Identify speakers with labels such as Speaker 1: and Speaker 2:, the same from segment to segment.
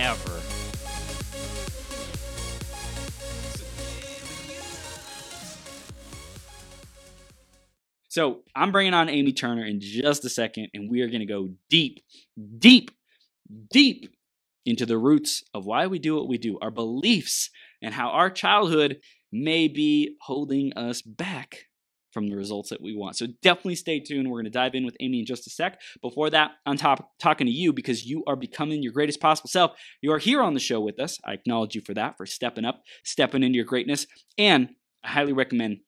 Speaker 1: ever. So I'm bringing on Amy Turner in just a second, and we are going to go deep, deep, deep into the roots of why we do what we do, our beliefs, and how our childhood may be holding us back from the results that we want. So definitely stay tuned. We're going to dive in with Amy in just a sec. Before that, I'm top, talking to you because you are becoming your greatest possible self. You are here on the show with us. I acknowledge you for that, for stepping up, stepping into your greatness. And I highly recommend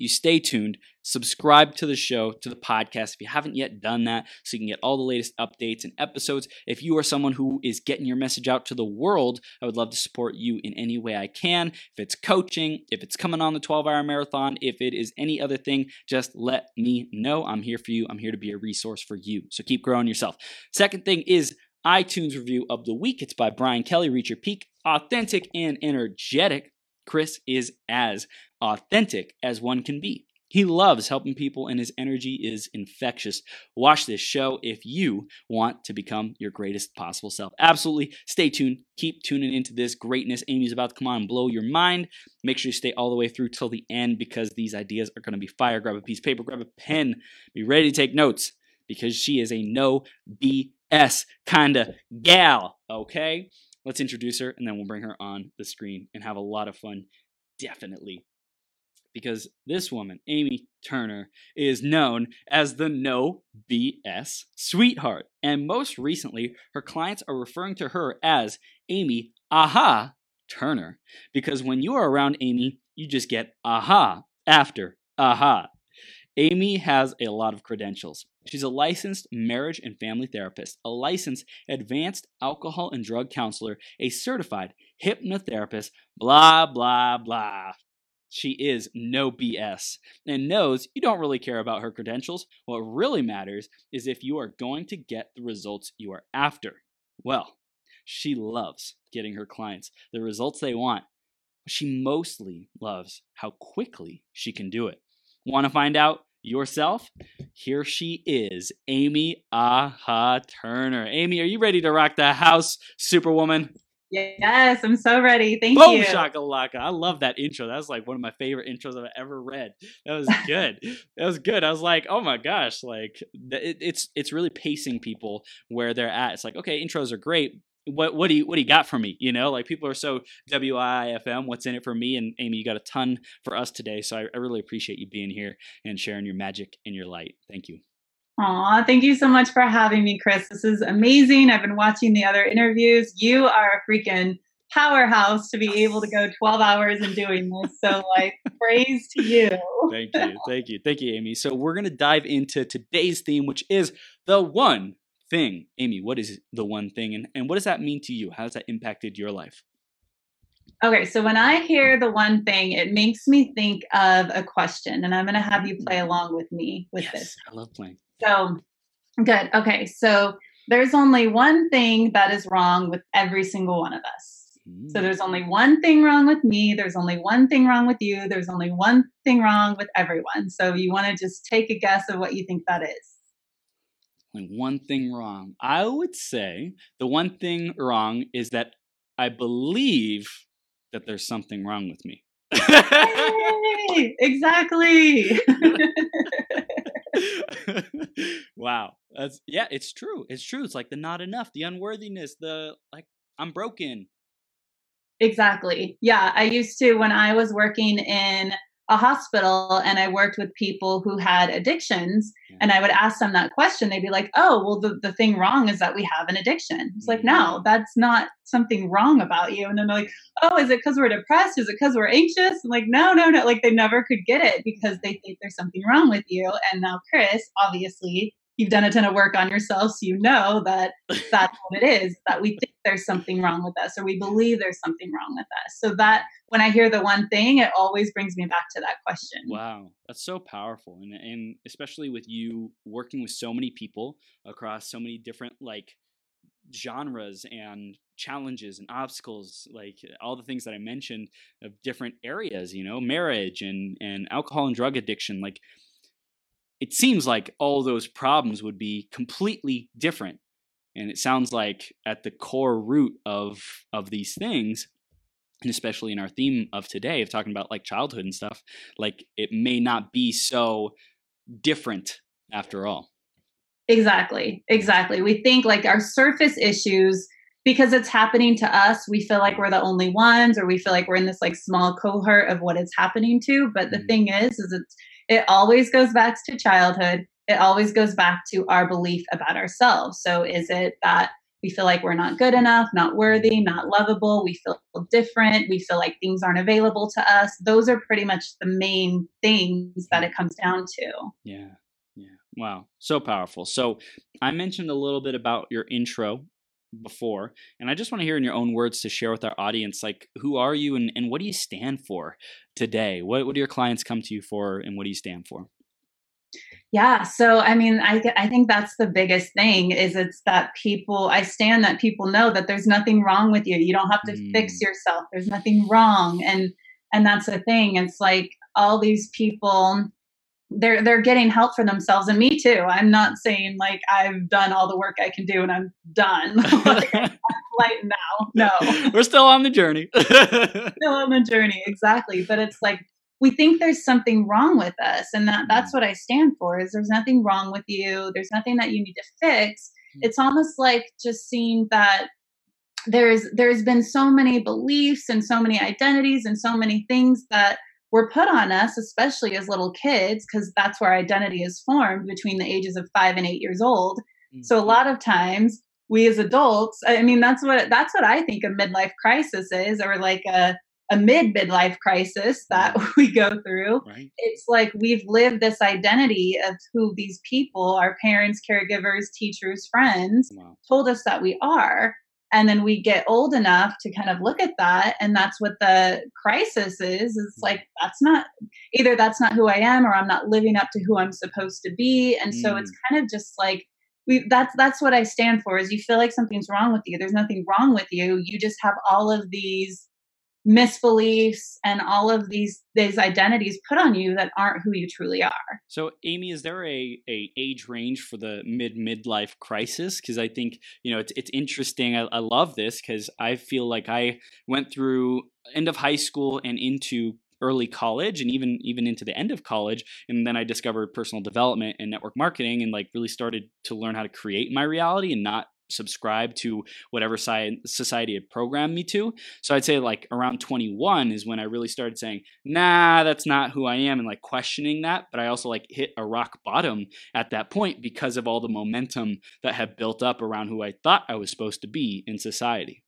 Speaker 1: you stay tuned, subscribe to the show, to the podcast if you haven't yet done that, so you can get all the latest updates and episodes. If you are someone who is getting your message out to the world, I would love to support you in any way I can. If it's coaching, if it's coming on the 12 hour marathon, if it is any other thing, just let me know. I'm here for you. I'm here to be a resource for you. So keep growing yourself. Second thing is, iTunes review of the week. It's by Brian Kelly. Reach your peak. Authentic and energetic. Chris is as authentic as one can be. He loves helping people and his energy is infectious. Watch this show if you want to become your greatest possible self. Absolutely. Stay tuned. Keep tuning into this greatness. Amy's about to come on and blow your mind. Make sure you stay all the way through till the end because these ideas are going to be fire. Grab a piece of paper, grab a pen, be ready to take notes because she is a no BS kind of gal. Okay? Let's introduce her and then we'll bring her on the screen and have a lot of fun. Definitely because this woman, Amy Turner, is known as the No BS Sweetheart. And most recently, her clients are referring to her as Amy Aha Turner. Because when you are around Amy, you just get aha after aha. Amy has a lot of credentials. She's a licensed marriage and family therapist, a licensed advanced alcohol and drug counselor, a certified hypnotherapist, blah, blah, blah. She is no BS and knows you don't really care about her credentials. What really matters is if you are going to get the results you are after. Well, she loves getting her clients the results they want. She mostly loves how quickly she can do it. Want to find out yourself? Here she is, Amy Aha Turner. Amy, are you ready to rock the house, Superwoman?
Speaker 2: Yes, I'm so ready. Thank
Speaker 1: Boom
Speaker 2: you.
Speaker 1: shakalaka. I love that intro. That was like one of my favorite intros I've ever read. That was good. that was good. I was like, oh my gosh, like it, it's it's really pacing people where they're at. It's like, okay, intros are great. What what do you what do you got for me? You know, like people are so WIFM. What's in it for me? And Amy, you got a ton for us today. So I, I really appreciate you being here and sharing your magic and your light. Thank you.
Speaker 2: Aw, thank you so much for having me, Chris. This is amazing. I've been watching the other interviews. You are a freaking powerhouse to be able to go 12 hours and doing this. So, like, praise to you.
Speaker 1: Thank you. Thank you. Thank you, Amy. So, we're going to dive into today's theme, which is the one thing. Amy, what is the one thing and, and what does that mean to you? How has that impacted your life?
Speaker 2: Okay, so when I hear the one thing, it makes me think of a question, and I'm going to have you play
Speaker 1: Mm-hmm.
Speaker 2: along with me with
Speaker 1: yes,
Speaker 2: this.
Speaker 1: I love playing.
Speaker 2: So, good. Okay, so there's only one thing that is wrong with every single one of us. So
Speaker 1: Mm.
Speaker 2: there's only one thing wrong with me. There's only one thing wrong with you. There's only one thing wrong with everyone. So you want to just take a guess of what you think that is.
Speaker 1: One thing wrong. I would say the one thing wrong is that I believe that there's something wrong with me.
Speaker 2: Exactly.
Speaker 1: wow. That's yeah, it's true. It's true. It's like the not enough, the unworthiness, the like I'm broken.
Speaker 2: exactly. Yeah, I used to when I was working in a hospital and I worked with people who had addictions
Speaker 1: Yeah.
Speaker 2: and I would ask them that question, they'd be like, "Oh, well the, the thing wrong is that we have an addiction." It's like. "No, mm-hmm. that's not something wrong about you." And then they're like, "Oh, is it cuz we're depressed? Is it cuz we're anxious?" I'm like, "No, no, no." Like they never could get it because they think there's something wrong with you. And now Chris obviously you've done a ton of work on yourself, so you know that that's what it is. That we think there's something wrong with us, or we believe there's something wrong with us. So that when I hear the one thing, it always brings me back to that question.
Speaker 1: Wow, that's so powerful, and and especially with you working with so many people across so many different like genres and challenges and obstacles like all the things that i mentioned of different areas you know marriage and and alcohol and drug addiction like it seems like all those problems would be completely different. And it sounds like at the core root of of these things and especially in our theme of today of talking about like childhood and stuff like it may not be so different after all.
Speaker 2: Exactly. Exactly. We think like our surface issues because it's happening to us we feel like we're the only ones or we feel like we're in this like small cohort of what it's happening to. But the mm-hmm. thing is is it's it always goes back to childhood. It always goes back to our belief about ourselves. So is it that we feel like we're not good enough, not worthy, not lovable, we feel different, we feel like things aren't available to us. Those are pretty much the main things that it comes down to.
Speaker 1: Yeah. Yeah. Wow. So powerful. So I mentioned a little bit about your intro before and i just want to hear in your own words to share with our audience like who are you and, and what do you stand for today? What, what do your clients come to you for and what do you stand for?
Speaker 2: Yeah so i mean i i think that's the biggest thing is it's that people i stand that people know that there's nothing wrong with you. You don't have to mm. fix yourself. There's nothing wrong and and that's the thing. It's like all these people they're they're getting help for themselves. And me too. I'm not saying like i've done all the work i can do and i'm done. Like, I'm light now. No.
Speaker 1: We're still on the journey.
Speaker 2: Still on the journey. Exactly. But it's like we think there's something wrong with us. And that that's mm. what i stand for is there's nothing wrong with you. There's nothing that you need to fix. Mm. it's almost like just seeing that there's there's been so many beliefs and so many identities and so many things that were put on us, especially as little kids, because that's where identity is formed between the ages of five and eight years old. Mm-hmm. So a lot of times we as adults, I mean, that's what that's what I think a midlife crisis is, or like a a mid midlife crisis that we go through. Right. It's like we've lived this identity of who these people, our parents, caregivers, teachers, friends, wow. told us that we are and then we get old enough to kind of look at that and that's what the crisis is it's mm. like that's not either that's not who i am or i'm not living up to who i'm supposed to be and mm. so it's mm. kind of just like we that's that's what i stand for is you feel like something's wrong with you there's nothing wrong with you you just have all of these misbeliefs and all of these these identities put on you that aren't who you truly are.
Speaker 1: So, Amy, is there a, a age range for the mid midlife crisis? Because I think you know it's it's interesting. I, I love this because I feel like I went through end of high school and into early college and even even into the end of college and then i discovered personal development and network marketing and like really started to learn how to create my reality and not subscribe to whatever society had programmed me to. So I'd say like around 21 is when I really started saying, nah, that's not who I am, and like questioning that. But I also like hit a rock bottom at that point because of all the momentum that had built up around who I thought I was supposed to be in society.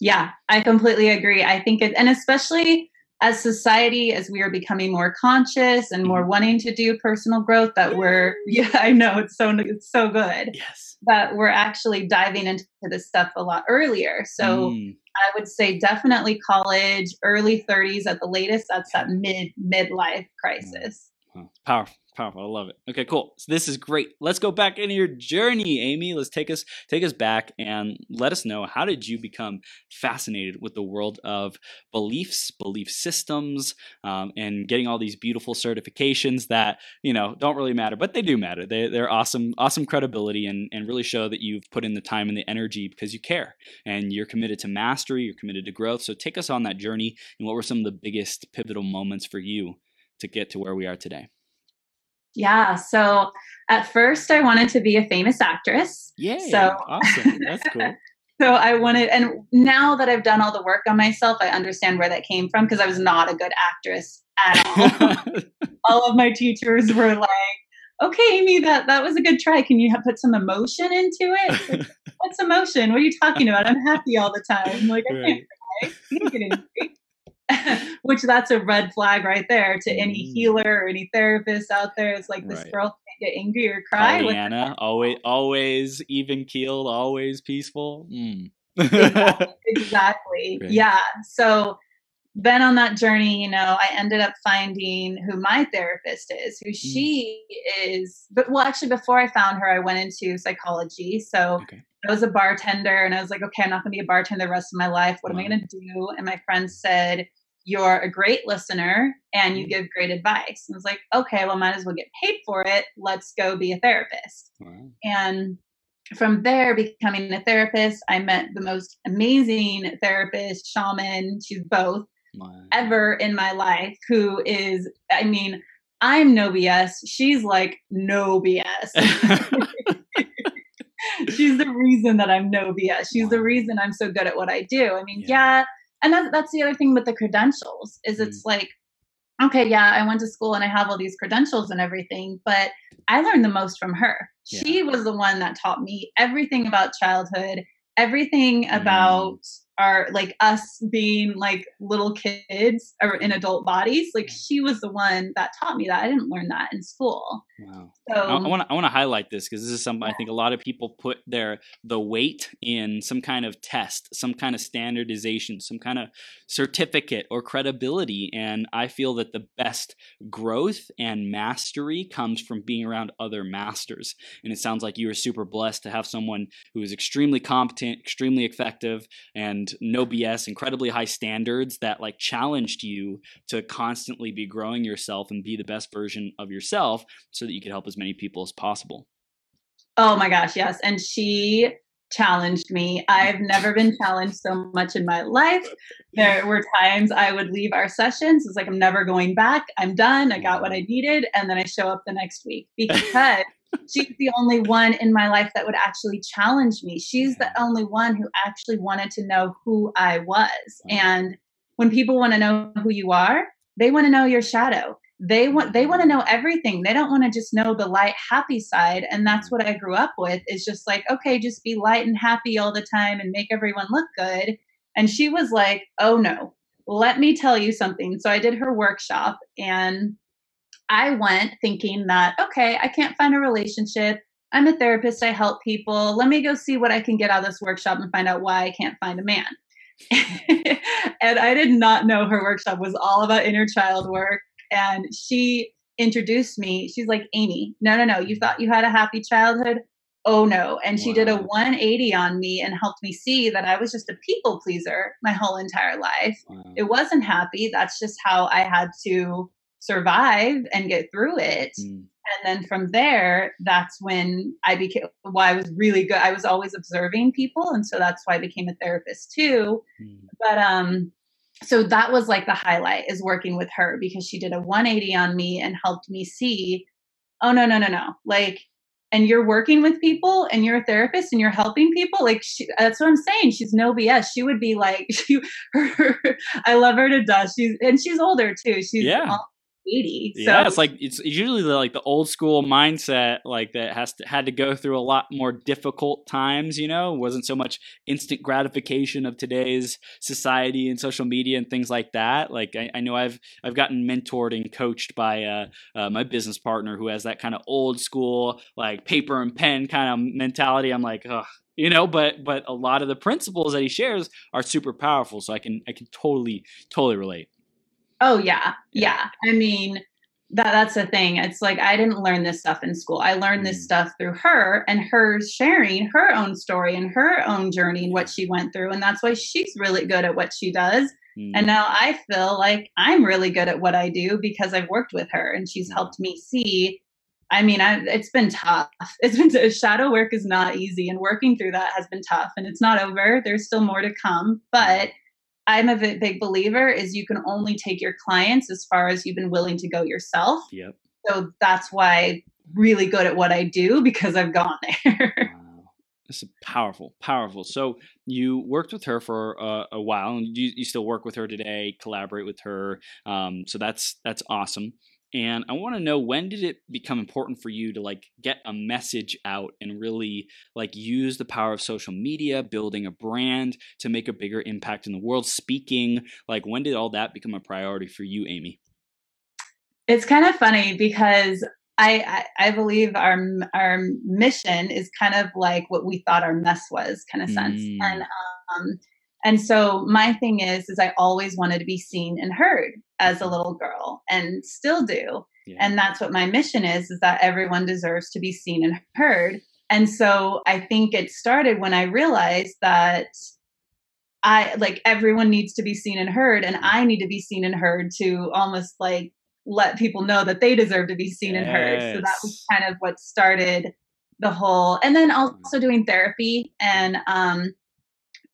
Speaker 2: Yeah, I completely agree. I think it, and especially as society as we are becoming more conscious and more mm-hmm. wanting to do personal growth that we're yeah i know it's so it's so good
Speaker 1: yes
Speaker 2: that we're actually diving into this stuff a lot earlier so mm. i would say definitely college early 30s at the latest that's that mid midlife crisis
Speaker 1: powerful Powerful. I love it. Okay, cool. So this is great. Let's go back into your journey, Amy. Let's take us take us back and let us know how did you become fascinated with the world of beliefs, belief systems, um, and getting all these beautiful certifications that you know don't really matter, but they do matter. They they're awesome, awesome credibility, and and really show that you've put in the time and the energy because you care and you're committed to mastery. You're committed to growth. So take us on that journey. And what were some of the biggest pivotal moments for you to get to where we are today?
Speaker 2: Yeah. So at first, I wanted to be a famous actress.
Speaker 1: Yeah. So awesome. That's cool.
Speaker 2: so I wanted, and now that I've done all the work on myself, I understand where that came from because I was not a good actress at all. all of my teachers were like, "Okay, Amy, that that was a good try. Can you have, put some emotion into it? Like, What's emotion? What are you talking about? I'm happy all the time. I'm like, I right. can't cry. which that's a red flag right there to any mm. healer or any therapist out there. It's like this right. girl can't get angry or cry.
Speaker 1: Pollyanna, always, always even keeled, always peaceful. Mm.
Speaker 2: exactly. exactly.
Speaker 1: Right.
Speaker 2: Yeah. So then on that journey, you know, I ended up finding who my therapist is, who mm. she is. But well, actually, before I found her, I went into psychology. So
Speaker 1: Okay.
Speaker 2: I was a bartender, and I was like, okay, I'm not going to be a bartender the rest of my life. What am I going to do? And my friend said, you're a great listener and you mm. give great advice. And I was like, okay, well, might as well get paid for it. Let's go be a therapist.
Speaker 1: Wow.
Speaker 2: And from there, becoming a therapist, I met the most amazing therapist, shaman, she's both,
Speaker 1: Wow.
Speaker 2: ever in my life, who is, I mean, I'm no BS. She's like no BS. She's the reason that I'm no BS. She's the reason I'm so good at what I do. I mean,
Speaker 1: Yeah.
Speaker 2: yeah. And that's, that's the other thing with the credentials is
Speaker 1: Mm.
Speaker 2: it's like, okay, yeah, I went to school and I have all these credentials and everything, but I learned the most from her. She was the one that taught me everything about childhood, everything
Speaker 1: Mm.
Speaker 2: about our like us being like little kids or in adult bodies. Like she was the one that taught me that. I didn't learn that in school.
Speaker 1: Wow.
Speaker 2: So
Speaker 1: I want to I want to highlight this because this is something I think a lot of people put their the weight in some kind of test, some kind of standardization, some kind of certificate or credibility, and I feel that the best growth and mastery comes from being around other masters. And it sounds like you were super blessed to have someone who is extremely competent, extremely effective, and no BS, incredibly high standards that like challenged you to constantly be growing yourself and be the best version of yourself so that you could help as many people as possible.
Speaker 2: Oh my gosh, yes. And she challenged me. I've never been challenged so much in my life. There were times I would leave our sessions. It's like, I'm never going back. I'm done. I got what I needed. And then I show up the next week because she's the only one in my life that would actually challenge me. She's the only one who actually wanted to know who I was. And when people want to know who you are, they want to know your shadow. They want they want to know everything. They don't want to just know the light happy side. And that's what i grew up with is just like okay just be light and happy all the time and make everyone look good. And she was like oh no. Let me tell you something. So i did her workshop and i went thinking that okay i can't find a relationship i'm a therapist i help people let me go see what i can get out of this workshop and find out why i can't find a man and i did not know her workshop was all about inner child work and she introduced me. She's like, Amy, no, no, no, you thought you had a happy childhood? Oh no. And she did a 180 on me and helped me see that I was just a people pleaser my whole entire life.
Speaker 1: Wow.
Speaker 2: It wasn't happy. That's just how I had to survive and get through it.
Speaker 1: Mm.
Speaker 2: And then from there, that's when I became, why I was really good. I was always observing people. And so that's why I became a therapist too
Speaker 1: Mm.
Speaker 2: but um so that was like the highlight is working with her because she did a 180 on me and helped me see oh no no no no like and you're working with people and you're a therapist and you're helping people like she, that's what i'm saying she's no bs she would be like she her, i love her to death she's and she's older too she's
Speaker 1: Yeah.
Speaker 2: 80 so
Speaker 1: yeah, it's like it's usually the like the old school mindset like that has to had to go through a lot more difficult times, you know, wasn't so much instant gratification of today's society and social media and things like that. Like I, I know I've I've gotten mentored and coached by uh, uh, my business partner who has that kind of old school like paper and pen kind of mentality. I'm like, ugh, you know, but but a lot of the principles that he shares are super powerful. So I can I can totally totally relate.
Speaker 2: Oh yeah, yeah. I mean, that that's the thing. It's like I didn't learn this stuff in school. I learned this
Speaker 1: Mm.
Speaker 2: stuff through her and her sharing her own story and her own journey and what she went through. And that's why she's really good at what she does.
Speaker 1: Mm.
Speaker 2: And now I feel like I'm really good at what I do because I've worked with her and she's helped me see. I mean, I, it's been tough. It's been shadow work is not easy, and working through that has been tough. And it's not over. There's still more to come. But I'm a big believer is you can only take your clients as far as you've been willing to go yourself.
Speaker 1: Yep.
Speaker 2: So that's why I'm really good at what I do because I've gone there.
Speaker 1: Wow. This is powerful, powerful. So you worked with her for a, a while, and you, you still work with her today, collaborate with her. Um, so that's that's awesome. And I want to know when did it become important for you to like get a message out and really like use the power of social media, building a brand to make a bigger impact in the world, speaking. Like when did all that become a priority for you, Amy?
Speaker 2: It's kind of funny because I, I, I believe our our mission is kind of like what we thought our mess was, kind of sense.
Speaker 1: Mm.
Speaker 2: And um, and so my thing is, is I always wanted to be seen and heard as a mm-hmm. little girl, and still do.
Speaker 1: Yeah.
Speaker 2: And that's what my mission is: is that everyone deserves to be seen and heard. And so I think it started when I realized that I like everyone needs to be seen and heard, and mm-hmm. I need to be seen and heard to almost like let people know that they deserve to be seen and heard. So that was kind of what started the whole, and then mm-hmm. also doing therapy and um,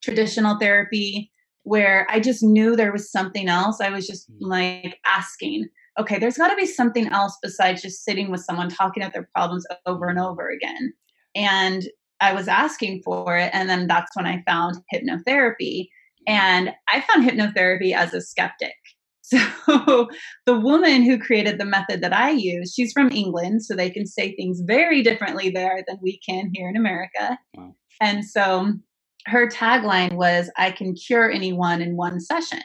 Speaker 2: traditional therapy, where I just knew there was something else. I was just
Speaker 1: Mm.
Speaker 2: like asking, okay, there's got to be something else besides just sitting with someone talking about their problems over and over again. And I was asking for it, and then that's when I found hypnotherapy. And I found hypnotherapy as a skeptic. So the woman who created the method that I use, she's from England, so they can say things very differently there than we can here in America.
Speaker 1: Wow.
Speaker 2: And so her tagline was, I can cure anyone in one session.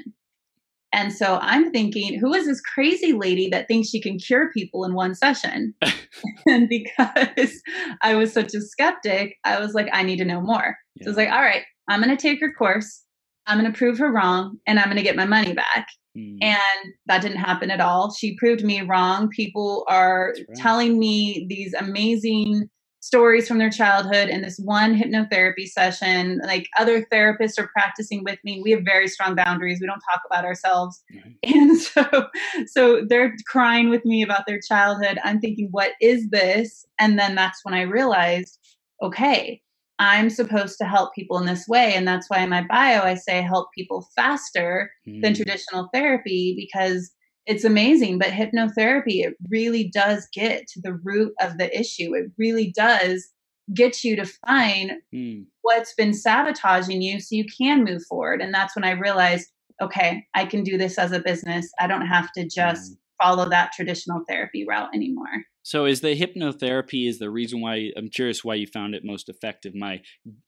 Speaker 2: And so I'm thinking, who is this crazy lady that thinks she can cure people in one session? and because I was such a skeptic, I was like, I need to know more. So I was like, all right, I'm going to take her course. I'm going to prove her wrong and I'm going to get my money back.
Speaker 1: Mm.
Speaker 2: And that didn't happen at all. She proved me wrong. People are
Speaker 1: right.
Speaker 2: telling me these amazing stories from their childhood in this one hypnotherapy session. Like other therapists are practicing with me. We have very strong boundaries. We don't talk about ourselves.
Speaker 1: Right.
Speaker 2: And so so they're crying with me about their childhood. I'm thinking, what is this? And then that's when I realized, okay, I'm supposed to help people in this way. And that's why in my bio I say help people faster than
Speaker 1: Mm.
Speaker 2: traditional therapy because it's amazing. But hypnotherapy, it really does get to the root of the issue. It really does get you to find
Speaker 1: Mm.
Speaker 2: what's been sabotaging you so you can move forward. And that's when I realized, okay, I can do this as a business. I don't have to just follow that traditional therapy route anymore.
Speaker 1: So is the hypnotherapy is the reason why I'm curious why you found it most effective. My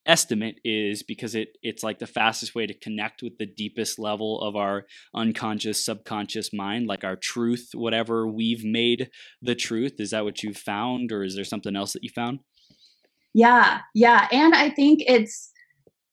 Speaker 1: estimate is because it it's like the fastest way to connect with the deepest level of our unconscious subconscious mind, like our truth, whatever we've made the truth. Is that what you found or is there something else that you found?
Speaker 2: Yeah, yeah. And I think it's,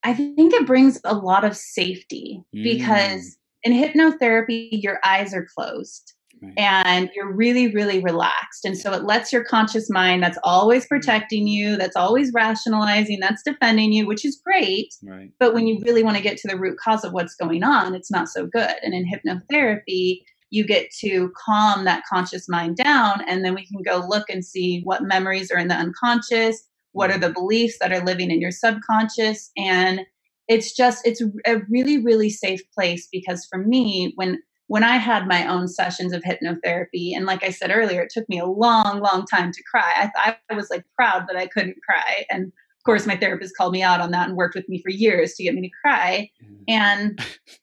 Speaker 2: I think it brings a lot of safety
Speaker 1: Mm.
Speaker 2: because in hypnotherapy, your eyes are closed
Speaker 1: Right.
Speaker 2: and you're really, really relaxed. And so it lets your conscious mind that's always mm-hmm. protecting you, that's always rationalizing, that's defending you, which is great.
Speaker 1: Right.
Speaker 2: But when you really want to get to the root cause of what's going on, it's not so good. And in hypnotherapy, you get to calm that conscious mind down, and then we can go look and see what memories are in the unconscious, what are mm-hmm. the beliefs that are living in your subconscious. And it's just, it's a really, really safe place because for me, when when I had my own sessions of hypnotherapy, and like I said earlier, it took me a long, long time to cry. I, I was like proud that I couldn't cry. And of course, my therapist called me out on that and worked with me for years to get me to cry. And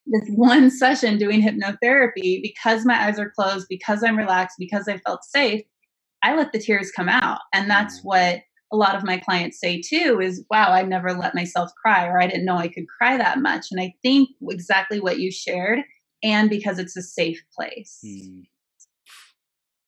Speaker 2: this one session doing hypnotherapy, because my eyes are closed, because I'm relaxed, because I felt safe, I let the tears come out. And that's
Speaker 1: Mm.
Speaker 2: what a lot of my clients say too is, wow, I never let myself cry, or I didn't know I could cry that much. And I think exactly what you shared, and because it's a safe place.
Speaker 1: Mm.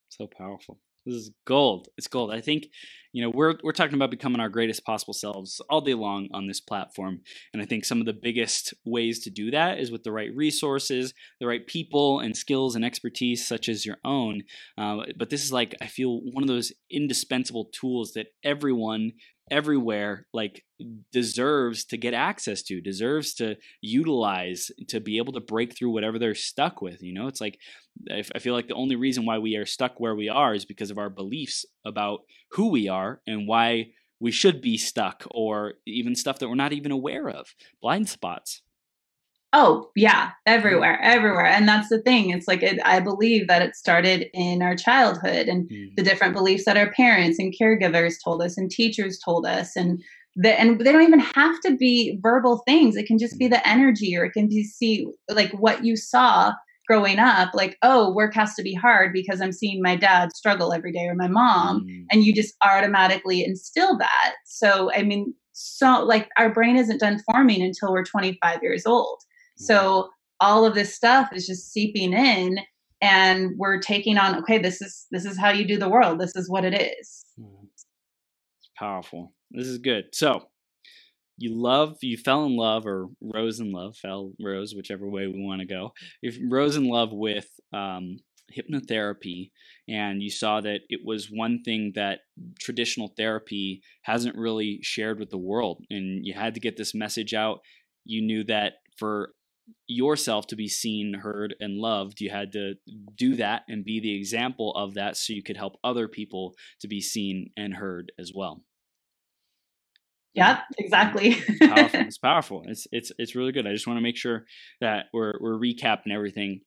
Speaker 1: So powerful. This is gold. It's gold. I think, you know, we're we're talking about becoming our greatest possible selves all day long on this platform, and I think some of the biggest ways to do that is with the right resources, the right people, and skills and expertise such as your own. Uh, but this is like I feel one of those indispensable tools that everyone everywhere like deserves to get access to deserves to utilize to be able to break through whatever they're stuck with you know? It's like I feel like the only reason why we are stuck where we are is because of our beliefs about who we are and why we should be stuck or even stuff that we're not even aware of. Blind spots
Speaker 2: Oh, yeah, everywhere, everywhere. And that's the thing. It's like it, I believe that it started in our childhood and
Speaker 1: Mm.
Speaker 2: the different beliefs that our parents and caregivers told us and teachers told us and the, and they don't even have to be verbal things. It can just be the energy or it can be see like what you saw growing up like oh work has to be hard because I'm seeing my dad struggle every day or my mom
Speaker 1: Mm.
Speaker 2: and you just automatically instill that. So I mean so like our brain isn't done forming until we're 25 years old. So all of this stuff is just seeping in and we're taking on okay this is this is how you do the world. This is what it is.
Speaker 1: It's powerful. This is good. So you love you fell in love or rose in love fell rose whichever way we want to go. If rose in love with um, hypnotherapy and you saw that it was one thing that traditional therapy hasn't really shared with the world and you had to get this message out. You knew that for yourself to be seen, heard, and loved, you had to do that and be the example of that so you could help other people to be seen and heard as well.
Speaker 2: Yeah, exactly.
Speaker 1: it's powerful. It's powerful. It's it's it's really good. I just want to make sure that we're we're recapping everything.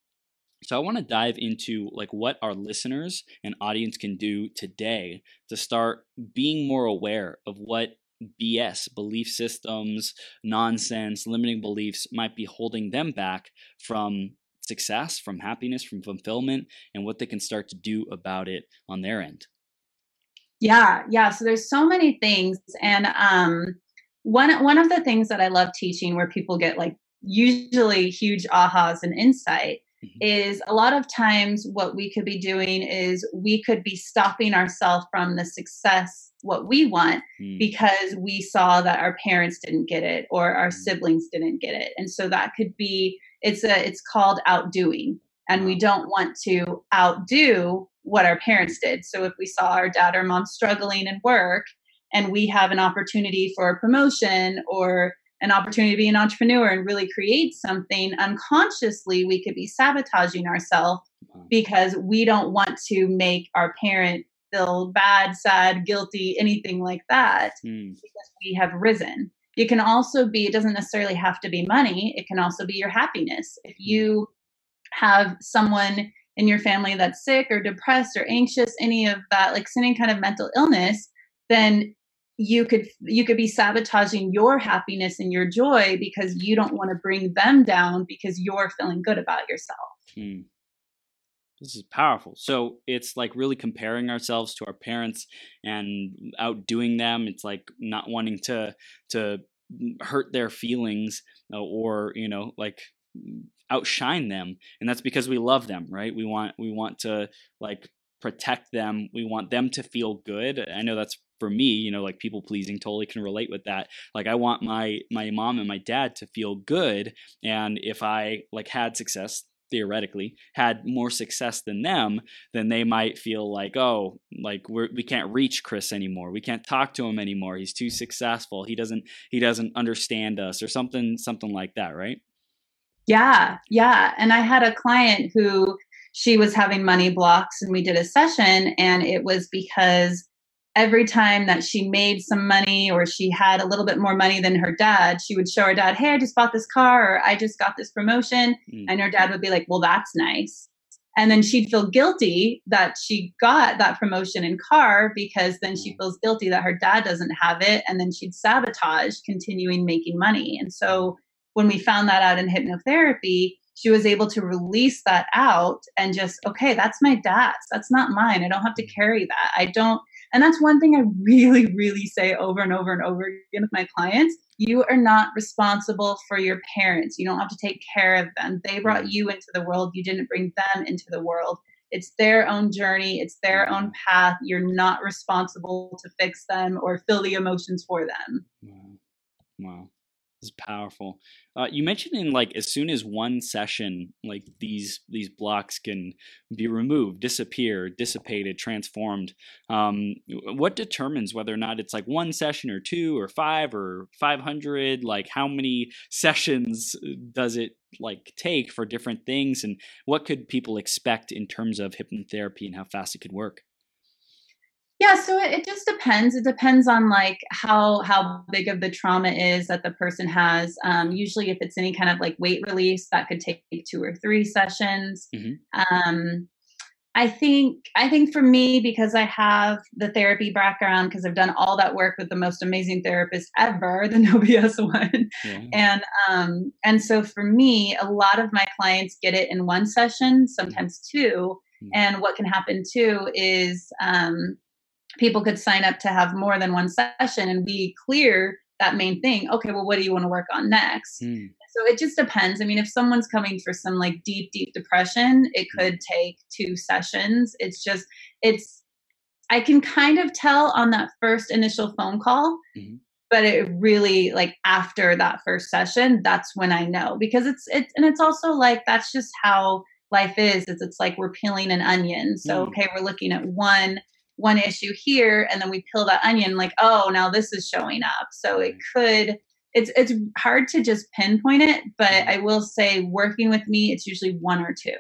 Speaker 1: So I want to dive into like what our listeners and audience can do today to start being more aware of what BS, belief systems, nonsense, limiting beliefs might be holding them back from success, from happiness, from fulfillment, and what they can start to do about it on their end.
Speaker 2: Yeah, yeah. So there's so many things, and um, one one of the things that I love teaching, where people get like usually huge ahas and insight, mm-hmm. is a lot of times what we could be doing is we could be stopping ourselves from the success what we want mm. because we saw that our parents didn't get it or our hmm. siblings didn't get it and so that could be it's a it's called outdoing and we don't want to outdo what our parents did so if we saw our dad or mom struggling in work and we have an opportunity for a promotion or an opportunity to be an entrepreneur and really create something unconsciously we could be sabotaging ourselves because we don't want to make our parent feel bad, sad, guilty, anything like that mm. because we have risen. It can also be, it doesn't necessarily have to be money, it can also be your happiness. If hmm. you have someone in your family that's sick or depressed or anxious, any of that, like any kind of mental illness, then you could you could be sabotaging your happiness and your joy because you don't want to bring them down because you're feeling good about yourself. Hmm.
Speaker 1: This is powerful. So it's like really comparing ourselves to our parents and outdoing them. It's like not wanting to to hurt their feelings uh, or you know like outshine them and that's because we love them right we want we want to like protect them we want them to feel good i know that's for me you know like people pleasing totally can relate with that. Like i want my my mom and my dad to feel good and if i like had success theoretically had more success than them then they might feel like oh like we're, we can't reach chris anymore. We can't talk to him anymore. He's too successful. He doesn't he doesn't understand us or something something like that right?
Speaker 2: Yeah yeah and i had a client who she was having money blocks and we did a session and it was because every time that she made some money or she had a little bit more money than her dad, she would show her dad, Hey, I just bought this car or I just got this promotion. Mm. And her dad would be like, Well, that's nice. And then she'd feel guilty that she got that promotion and car because then she mm. feels guilty that her dad doesn't have it. And then she'd sabotage continuing making money. And so when we found that out in hypnotherapy, she was able to release that out and just, okay, that's my dad's. That's not mine. I don't have to mm. carry that. I don't and that's one thing I really, really say over and over and over again with my clients. You are not responsible for your parents. You don't have to take care of them. They brought mm-hmm. you into the world. You didn't bring them into the world. It's their own journey, it's their own path. You're not responsible to fix them or feel the emotions for them.
Speaker 1: Wow. Wow is powerful. Uh, you mentioned in like as soon as one session, like these these blocks can be removed, disappear, dissipated, transformed. Um, what determines whether or not it's like one session or two or five or five hundred? Like how many sessions uh, does it like take for different things, and what could people expect in terms of hypnotherapy and how fast it could work?
Speaker 2: Yeah, so it, it, just depends. It depends on like how how big of the trauma is that the person has. Um, usually, if it's any kind of like weight release, that could take two or three sessions. Mm-hmm. Um, I think I think for me because I have the therapy background because I've done all that work with the most amazing therapist ever, the No BS one, yeah. and um, and so for me, a lot of my clients get it in one session, sometimes 2 mm-hmm. And what can happen too is um, people could sign up to have more than one session and we clear that main thing. Okay, well, what do you want to work on next?
Speaker 1: Mm.
Speaker 2: So it just depends. I mean, if someone's coming for some like deep, deep depression, it
Speaker 1: Hmm.
Speaker 2: could take two sessions. It's just, it's, I can kind of tell on that first initial phone call,
Speaker 1: Mhm.
Speaker 2: but it really like after that first session, that's when I know because it's, it's, and it's also like, that's just how life is. It's, it's like we're peeling an onion. So,
Speaker 1: Mm.
Speaker 2: okay, we're looking at one, one issue here and then we peel that onion like, oh, now this is showing up. So it could, it's it's hard to just pinpoint it, but
Speaker 1: Mhm.
Speaker 2: I will say working with me, it's usually one or two.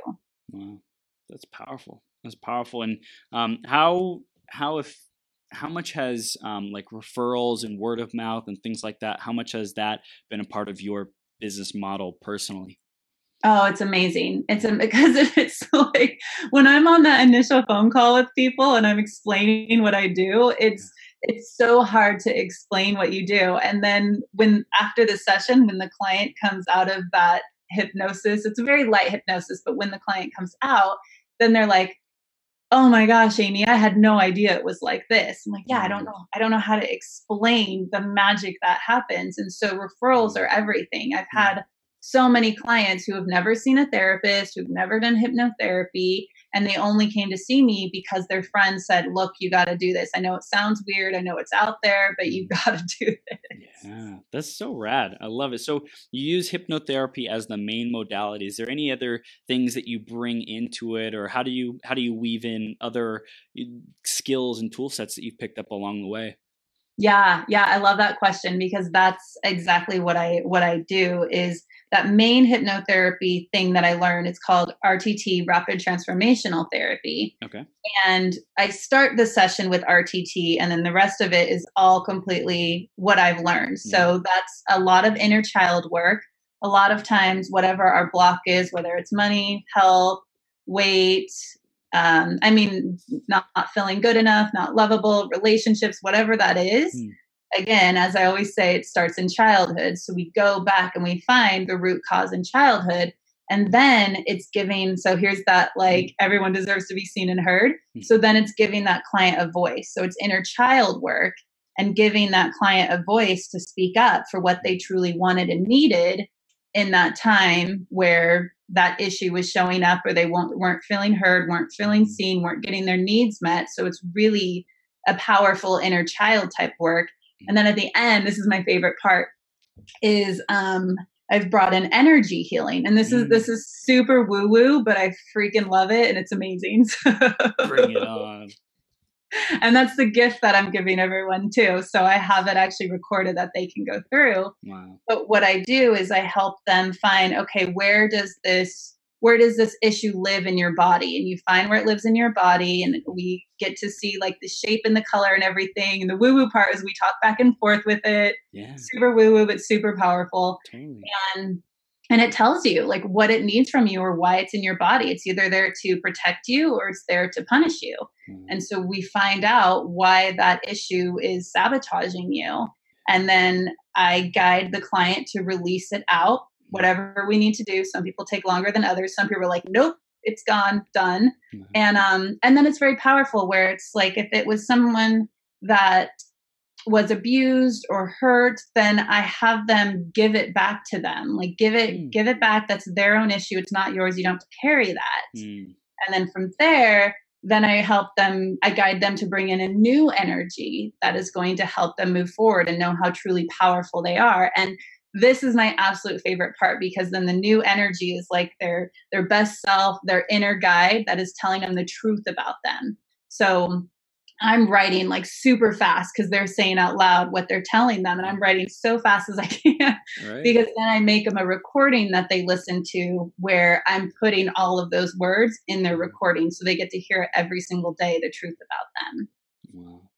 Speaker 1: Wow, that's powerful. That's powerful. And um, how how if how much has um, like referrals and word of mouth and things like that? How much has that been a part of your business model personally?
Speaker 2: Oh, it's amazing. It's because it's like when I'm on that initial phone call with people and I'm explaining what I do, it's it's so hard to explain what you do. And then when after the session, when the client comes out of that hypnosis, it's a very light hypnosis, but when the client comes out, then they're like, "Oh my gosh, Amy, I had no idea it was like this." I'm like, "Yeah, I don't mm. know. I don't know how to explain the magic that happens." And so referrals are everything. I've mm. had so many clients who have never seen a therapist, who've never done hypnotherapy, and they only came to see me because their friend said, Look, you got to do this. I know it sounds weird. I know it's out there, but you got to do this.
Speaker 1: Yeah, that's so rad. I love it. So you use hypnotherapy as the main modality. Is there any other things that you bring into it, or how do you how do you weave in other skills and tool sets that you've picked up along the way?
Speaker 2: Yeah, yeah, I love that question because that's exactly what I what I do is that main hypnotherapy thing that I learned. It's called RTT, Rapid Transformational Therapy.
Speaker 1: Okay.
Speaker 2: And I start the session with RTT, and then the rest of it is all completely what I've learned. Mm-hmm. So that's a lot of inner child work. A lot of times, whatever our block is, whether it's money, health, weight, um, I mean, not, not feeling good enough, not lovable, relationships, whatever that is.
Speaker 1: Hmm.
Speaker 2: Again, as I always say, it starts in childhood. So we go back and we find the root cause in childhood. And then it's giving, so here's that like everyone deserves to be seen and heard.
Speaker 1: Hmm.
Speaker 2: So then it's giving that client a voice. So it's inner child work and giving that client a voice to speak up for what they truly wanted and needed in that time where that issue was showing up or they weren't, weren't feeling heard, weren't feeling seen, weren't getting their needs met. So it's really a powerful inner child type work. And then at the end, this is my favorite part, is um, I've brought in energy healing. And this is
Speaker 1: Mm.
Speaker 2: this is super woo-woo, but I freaking love it and it's amazing.
Speaker 1: Bring it on.
Speaker 2: and that's the gift that I'm giving everyone too. So I have it actually recorded that they can go through.
Speaker 1: Wow.
Speaker 2: But what I do is I help them find okay, where does this where does this issue live in your body? And you find where it lives in your body, and we get to see like the shape and the color and everything. And the woo woo part is we talk back and forth with it.
Speaker 1: Yeah,
Speaker 2: Super woo woo, but super powerful.
Speaker 1: totally.
Speaker 2: And and it tells you like what it needs from you or why it's in your body. It's either there to protect you or it's there to punish you.
Speaker 1: Wow.
Speaker 2: And so we find out why that issue is sabotaging you. And then I guide the client to release it out, whatever we need to do. Some people take longer than others. Some people are like, nope, it's gone, done.
Speaker 1: Mhm.
Speaker 2: And um, and then it's very powerful where it's like if it was someone that was abused or hurt, then I have them give it back to them. Like give it,
Speaker 1: Mm.
Speaker 2: give it back. That's their own issue. It's not yours. You don't have to carry that
Speaker 1: Mm.
Speaker 2: and then from there then i help them i guide them to bring in a new energy that is going to help them move forward and know how truly powerful they are and this is my absolute favorite part because then the new energy is like their their best self their inner guide that is telling them the truth about them so i'm writing like super fast because they're saying out loud what they're telling them and i'm writing so fast as i can
Speaker 1: Right.
Speaker 2: because then I make them a recording that they listen to where I'm putting all of those words in their recording so they get to hear every single day the truth about them.
Speaker 1: Wow.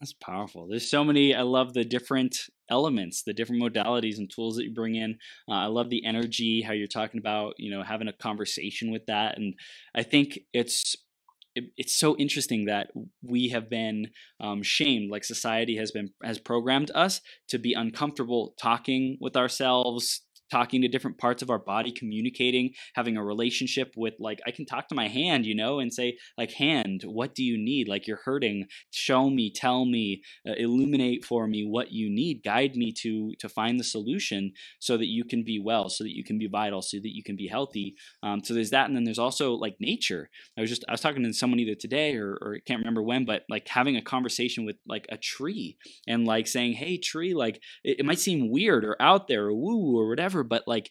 Speaker 1: That's powerful. There's so many. I love the different elements, the different modalities and tools that you bring in. Uh, I love the energy, how you're talking about, you know, having a conversation with that. And I think it's it, it's so interesting that we have been um, shamed like society has been has programmed us to be uncomfortable talking with ourselves talking to different parts of our body, communicating, having a relationship with like I can talk to my hand, you know, and say like hand, what do you need? Like you're hurting, show me, tell me, uh, illuminate for me what you need, guide me to to find the solution so that you can be well, so that you can be vital, so that you can be healthy. Um, so there's that, and then there's also like nature. I was just I was talking to someone either today or or can't remember when, but like having a conversation with like a tree and like saying, hey tree, like it, it might seem weird or out there or woo or whatever, but like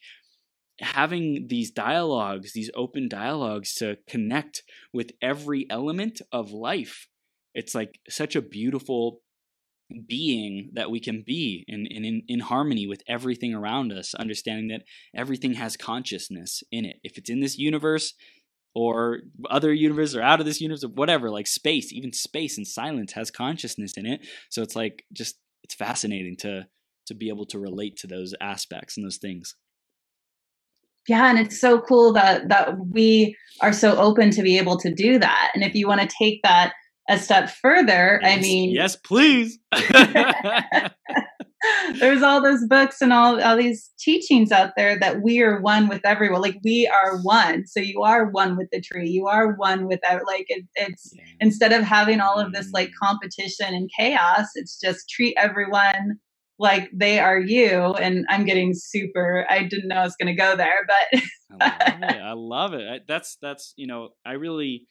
Speaker 1: having these dialogues, these open dialogues to connect with every element of life. It's like such a beautiful being that we can be in, in, in harmony with everything around us, understanding that everything has consciousness in it. If it's in this universe or other universe or out of this universe or whatever, like space, even space and silence has consciousness in it. So it's like just it's fascinating to to be able to relate to those aspects and those things
Speaker 2: yeah and it's so cool that that we are so open to be able to do that and if you want to take that a step further
Speaker 1: yes,
Speaker 2: i mean
Speaker 1: yes please
Speaker 2: there's all those books and all, all these teachings out there that we are one with everyone like we are one so you are one with the tree you are one with like it, it's yeah. instead of having all of this like mm. competition and chaos it's just treat everyone like they are you and i'm getting super i didn't know i was going to go there but
Speaker 1: I, love it. I love it I, that's that's you know i really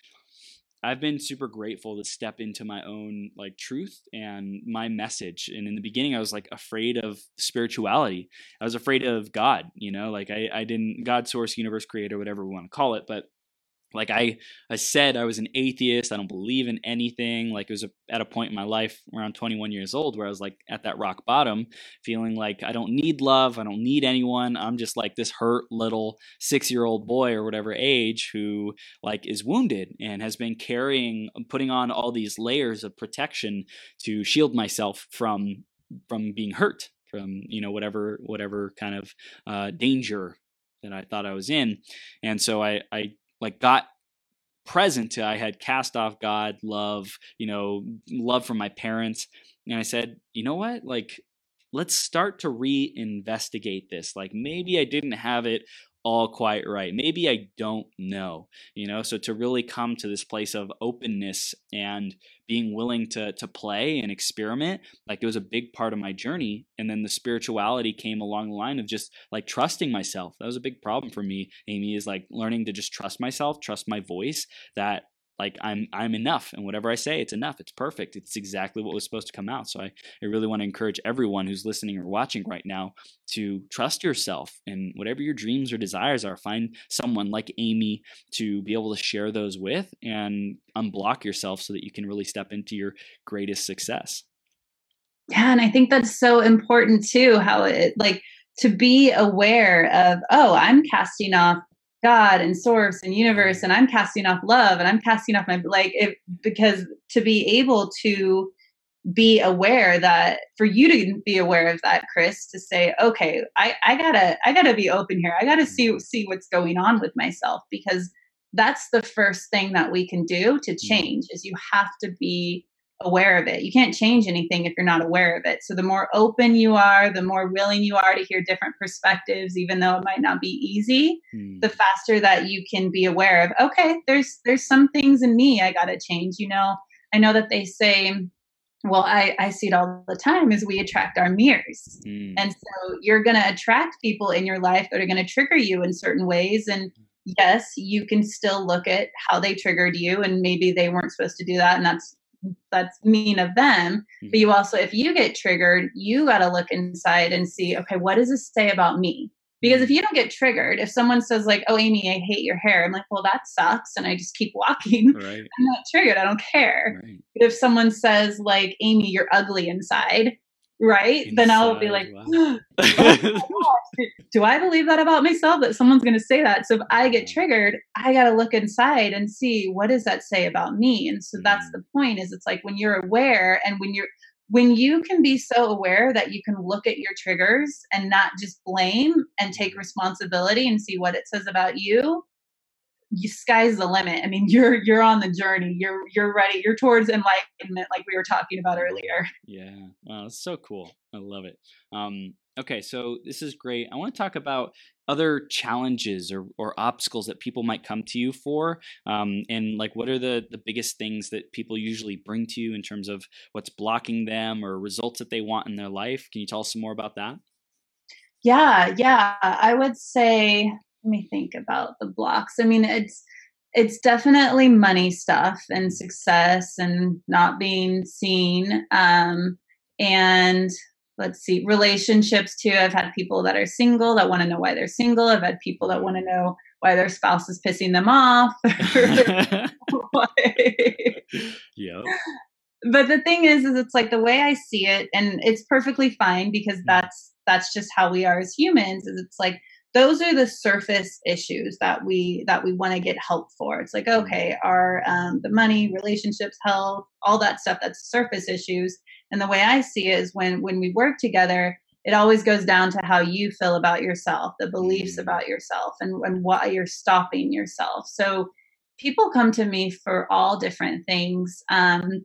Speaker 1: I've been super grateful to step into my own like truth and my message. And in the beginning, I was like afraid of spirituality. I was afraid of God, you know, like I, I didn't God source, universe creator, whatever we want to call it. But like I, I said I was an atheist. I don't believe in anything. Like it was a, at a point in my life around 21 years old where I was like at that rock bottom, feeling like I don't need love. I don't need anyone. I'm just like this hurt little six year old boy or whatever age who like is wounded and has been carrying, putting on all these layers of protection to shield myself from from being hurt from you know whatever whatever kind of uh, danger that I thought I was in, and so I I like got present to I had cast off God, love, you know, love from my parents. And I said, you know what? Like, let's start to reinvestigate this. Like, maybe I didn't have it all quite right. Maybe I don't know, you know. So to really come to this place of openness and being willing to to play and experiment, like it was a big part of my journey. And then the spirituality came along the line of just like trusting myself. That was a big problem for me, Amy, is like learning to just trust myself, trust my voice, that like i'm i'm enough and whatever i say it's enough it's perfect it's exactly what was supposed to come out. So i, I really want to encourage everyone who's listening or watching right now to trust yourself and whatever your dreams or desires are find someone like amy to be able to share those with and unblock yourself so that you can really step into your greatest success.
Speaker 2: Yeah and i think that's so important too how it like to be aware of oh i'm casting off God and source and universe and I'm casting off love and I'm casting off my like it because to be able to be aware that for you to be aware of that chris to say okay i i gotta i gotta be open here i gotta see see what's going on with myself because that's the first thing that we can do to mm-hmm. change is you have to be aware of it. You can't change anything if you're not aware of it. So the more open you are, the more willing you are to hear different perspectives even though it might not be easy, hmm. the faster that you can be aware of okay, there's there's some things in me I got to change, you know. I know that they say well I, I see it all the time is we attract our mirrors hmm. and so you're going to attract people in your life that are going to trigger you in certain ways and yes you can still look at how they triggered you and maybe they weren't supposed to do that and that's that's mean of them mm-hmm. but you also if you get triggered you got to look inside and see okay what does this say about me because if mm-hmm. you don't get triggered if someone says like oh amy i hate your hair i'm like well that sucks and i just keep walking right. i'm not triggered i don't care right. but if someone says like amy you're ugly inside right inside, then i'll be like wow. oh do I believe that about myself that someone's going to say that? So if I get triggered, I got to look inside and see what does that say about me? And so that's mm. the point is it's like when you're aware and when you're when you can be so aware that you can look at your triggers and not just blame and take mm-hmm. responsibility and see what it says about you, you sky's the limit. I mean, you're you're on the journey. You're you're ready. You're towards enlightenment, like we were talking about earlier.
Speaker 1: Yeah, wow, it's so cool. I love it. Um, Okay, so this is great. I want to talk about other challenges or, or obstacles that people might come to you for um, and like what are the, the biggest things that people usually bring to you in terms of what's blocking them or results that they want in their life can you tell us some more about that
Speaker 2: yeah yeah i would say let me think about the blocks. I mean it's it's definitely money stuff and success and not being seen um, and let's see relationships too. I've had people that are single that want to know why they're single. I've had people that want to know why their spouse is pissing them off
Speaker 1: yeah
Speaker 2: but the thing is is it's like the way i see it and it's perfectly fine because mm. that's that's just how we are as humans is it's like those are the surface issues that we that we want to get help for it's like mm. okay our um, the money relationships health all that stuff that's surface issues and the way I see it is when when we work together, it always goes down to how you feel about yourself, the beliefs mm. about yourself, and, and why you're stopping yourself. So people come to me for all different things. Um,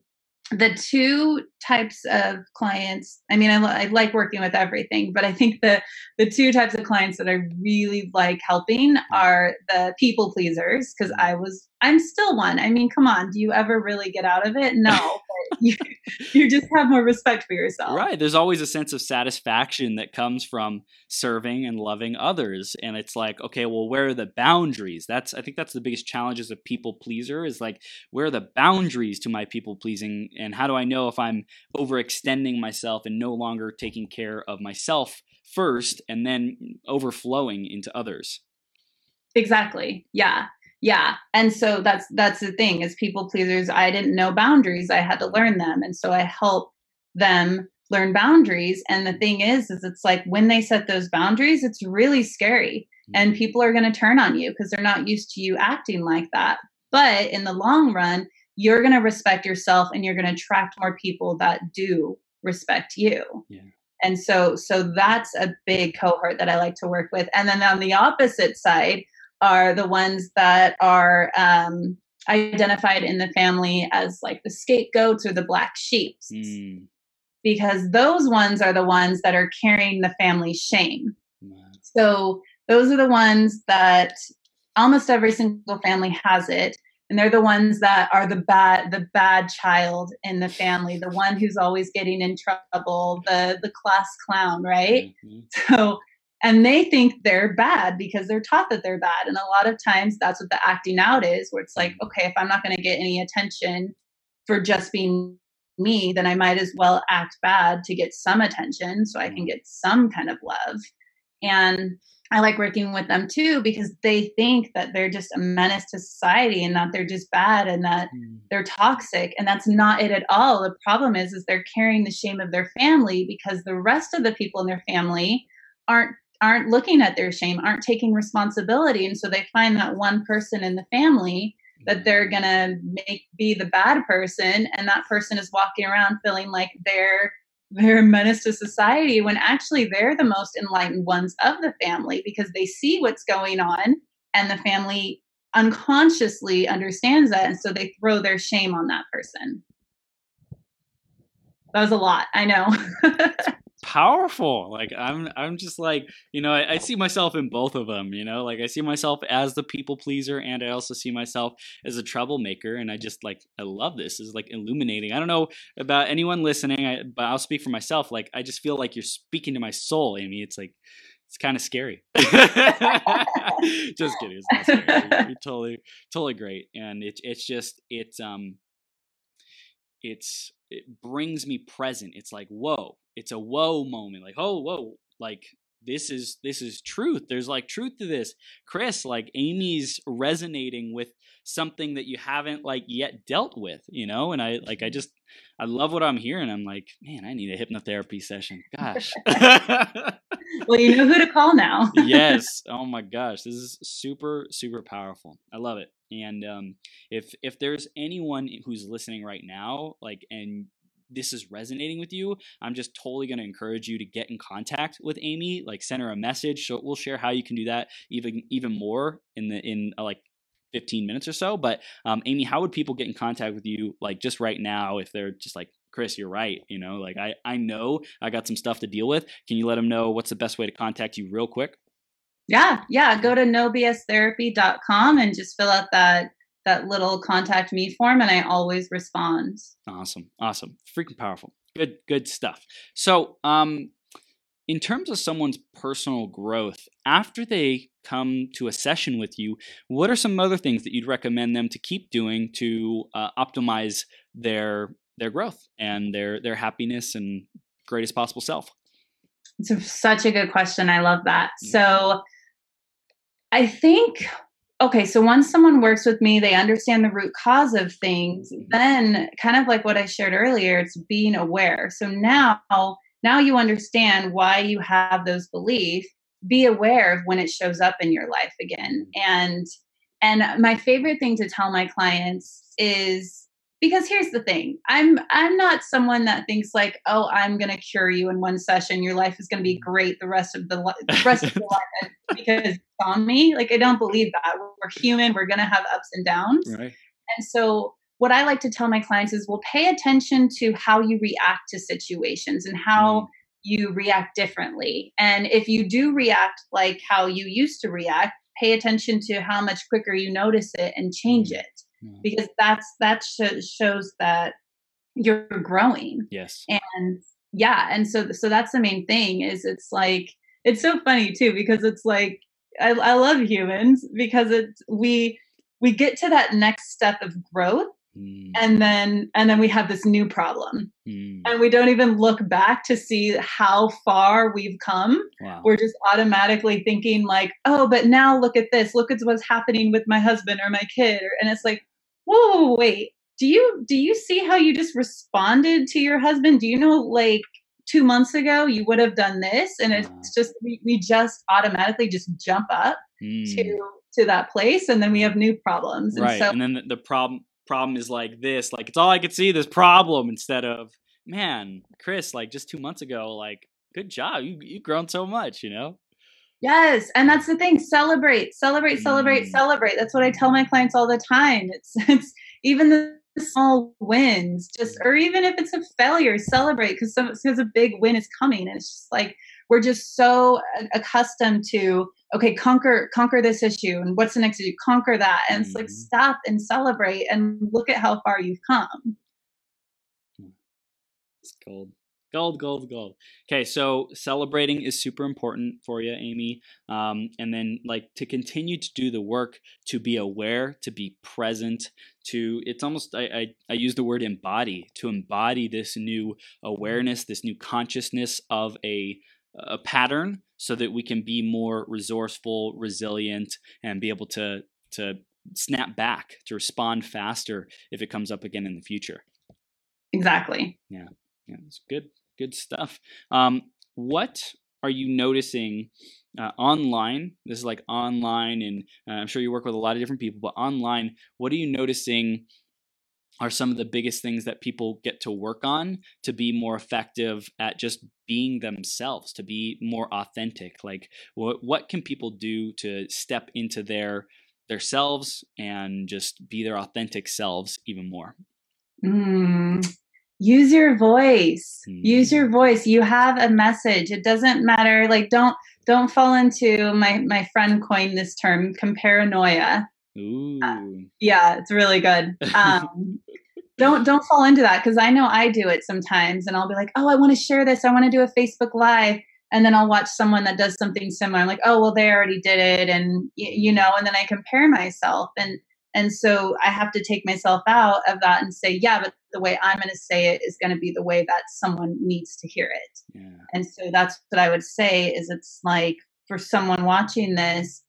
Speaker 2: the two types of clients i mean I, I, like working with everything but i think the the two types of clients that i really like helping mm. are the people pleasers because mm. i was i'm still one. I mean come on do you ever really get out of it? No you, you just have more respect for yourself.
Speaker 1: Right there's always a sense of satisfaction that comes from serving and loving others and it's like okay well where are the boundaries? That's i think that's the biggest challenge as a people pleaser is like where are the boundaries to my people pleasing and how do i know if i'm overextending myself and no longer taking care of myself first and then overflowing into others.
Speaker 2: Exactly. Yeah. Yeah. And so that's that's the thing as people pleasers i didn't know boundaries i had to learn them. And so i help them learn boundaries. And the thing is is it's like when they set those boundaries it's really scary. And mm-hmm. people are going to turn on you because they're not used to you acting like that. But in the long run you're going to respect yourself and you're going to attract more people that do respect you.
Speaker 1: Yeah.
Speaker 2: and so so that's a big cohort that i like to work with. And then on the opposite side are the ones that are um, identified in the family as like the scapegoats or the black sheep mm. because those ones are the ones that are carrying the family shame. So those are the ones that almost every single family has it and they're the ones that are the bad the bad child in the family the one who's always getting in trouble the the class clown right mm-hmm. so and they think they're bad because they're taught that they're bad and a lot of times that's what the acting out is where it's like mm-hmm. okay if i'm not going to get any attention for just being me then i might as well act bad to get some attention so i can mm-hmm. get some kind of love and I like working with them too because they think that they're just a menace to society and that they're just bad and that mm. they're toxic and that's not it at all. The problem is is they're carrying the shame of their family because the rest of the people in their family aren't aren't looking at their shame, aren't taking responsibility and so they find that one person in the family that they're going to make be the bad person and that person is walking around feeling like they're they're a menace to society when actually they're the most enlightened ones of the family because they see what's going on and the family unconsciously understands that. And so they throw their shame on that person. That was a lot i know
Speaker 1: powerful. Like I'm I'm just like, you know, I, I, see myself in both of them, you know, like I see myself as the people pleaser and I also see myself as a troublemaker. And I just like I love this. is like illuminating. I don't know about anyone listening, I, but I'll speak for myself. Like I just feel like you're speaking to my soul, Amy. It's like it's kind of scary. just kidding. It's not scary. You're, totally, totally great. And it's it's just it's um it's it brings me present. It's like, whoa, it's a whoa moment. Like, oh, whoa, like this is this is truth. There's like truth to this. Chris, like Amy's resonating with something that you haven't like yet dealt with, you know? And I like I just I love what I'm hearing. I'm like, man, I need a hypnotherapy session. Gosh.
Speaker 2: well, you know who to call now.
Speaker 1: yes. Oh my gosh. This is super, super powerful. I love it. And um, if if there's anyone who's listening right now, like, and this is resonating with you, I'm just totally going to encourage you to get in contact with Amy. Like, send her a message. So we'll share how you can do that even even more in the in uh, like 15 minutes or so. But um, Amy, how would people get in contact with you, like just right now, if they're just like Chris, you're right. You know, like I, I know I got some stuff to deal with. Can you let them know what's the best way to contact you real quick?
Speaker 2: Yeah, yeah. Go to nobstherapy.com and just fill out that that little contact me form and I always respond.
Speaker 1: Awesome. Awesome. Freaking powerful. Good, good stuff. So, um, in terms of someone's personal growth, after they come to a session with you, what are some other things that you'd recommend them to keep doing to uh, optimize their their growth and their their happiness and greatest possible self?
Speaker 2: It's such a good question. I love that. Mm-hmm. So, I think okay, so once someone works with me, they understand the root cause of things, mm-hmm. then kind of like what I shared earlier, it's being aware. So now now you understand why you have those beliefs. Be aware of when it shows up in your life again. Mm-hmm. And and my favorite thing to tell my clients is because here's the thing i'm i'm not someone that thinks like oh i'm going to cure you in one session your life is going to be great the rest of the, the rest of your life because on me like i don't believe that we're human we're going to have ups and downs right. and so what i like to tell my clients is well pay attention to how you react to situations and how mm. you react differently and if you do react like how you used to react pay attention to how much quicker you notice it and change mm. it because that's that sh- shows that you're growing.
Speaker 1: Yes.
Speaker 2: And yeah, and so so that's the main thing is it's like it's so funny too because it's like I, I love humans because it's we we get to that next step of growth Mm. and then and then we have this new problem mm. and we don't even look back to see how far we've come wow. we're just automatically thinking like oh but now look at this look at what's happening with my husband or my kid and it's like whoa, wait, do you do you see how you just responded to your husband? Do you know like two months ago you would have done this? And it's uh, just we, we just automatically just jump up mm. to to that place and then we have new problems.
Speaker 1: Right. And, so, and then the, the problem problem is like this, like it's all I could see, this problem instead of man, Chris, like just two months ago, like good job. You you've grown so much, you know?
Speaker 2: Yes, and that's the thing. Celebrate, celebrate, celebrate, mm. celebrate. That's what I tell my clients all the time. It's it's even the small wins, just or even if it's a failure, celebrate because because a big win is coming. And it's just like we're just so accustomed to okay, conquer conquer this issue, and what's the next issue? Conquer that, and it's like mm-hmm. stop and celebrate and look at how far you've come.
Speaker 1: It's gold. Gold, gold, gold. Okay, so celebrating is super important for you, Amy. Um, and then, like, to continue to do the work, to be aware, to be present, to it's almost I, I, I use the word embody to embody this new awareness, this new consciousness of a a pattern, so that we can be more resourceful, resilient, and be able to to snap back to respond faster if it comes up again in the future.
Speaker 2: Exactly.
Speaker 1: Yeah. Yeah, it's good good stuff. Um, what are you noticing uh, online? This is like online, and uh, I'm sure you work with a lot of different people, but online, what are you noticing? Are some of the biggest things that people get to work on to be more effective at just being themselves, to be more authentic? Like, what what can people do to step into their selves and just be their authentic selves even more?
Speaker 2: Mm, use your voice. Use your voice. You have a message. It doesn't matter. Like don't don't fall into my my friend coined this term comparanoia. Uh, yeah it's really good. Um, don't don't fall into that because i know i do it sometimes and i'll be like oh i want to share this. I want to do a facebook live. And then i'll watch someone that does something similar. I'm like oh well they already did it and you know and then i compare myself and and so I have to take myself out of that and say, yeah, but the way I'm going to say it is going to be the way that someone needs to hear it. Yeah. And so that's what I would say is it's like for someone watching this,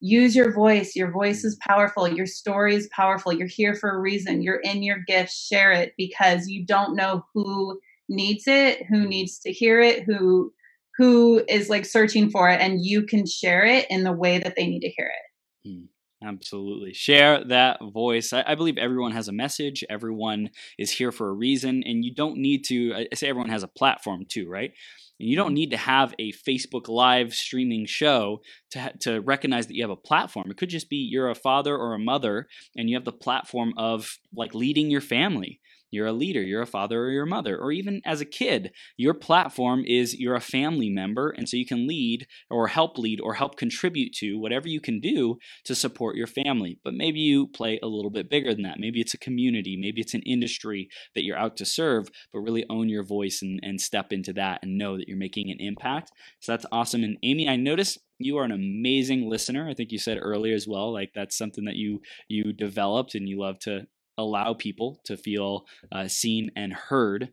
Speaker 2: use your voice. Your voice is powerful. Your story is powerful. You're here for a reason. You're in your gift. Share it because you don't know who needs it, who needs to hear it, who who is like searching for it and you can share it in the way that they need to hear it.
Speaker 1: Hmm. Absolutely. Share that voice. I, I, believe everyone has a message. Everyone is here for a reason. And you don't need to, I say everyone has a platform too, right? And you don't mm-hmm. need to have a Facebook live streaming show to, to recognize that you have a platform. It could just be you're a father or a mother and you have the platform of like leading your family you're a leader, you're a father or your mother, or even as a kid, your platform is you're a family member. And so you can lead or help lead or help contribute to whatever you can do to support your family. But maybe you play a little bit bigger than that. Maybe it's a community, maybe it's an industry that you're out to serve, but really own your voice and, and step into that and know that you're making an impact. So that's awesome. And Amy, I noticed you are an amazing listener. I think you said earlier as well, like that's something that you you developed and you love to allow people to feel uh, seen and heard.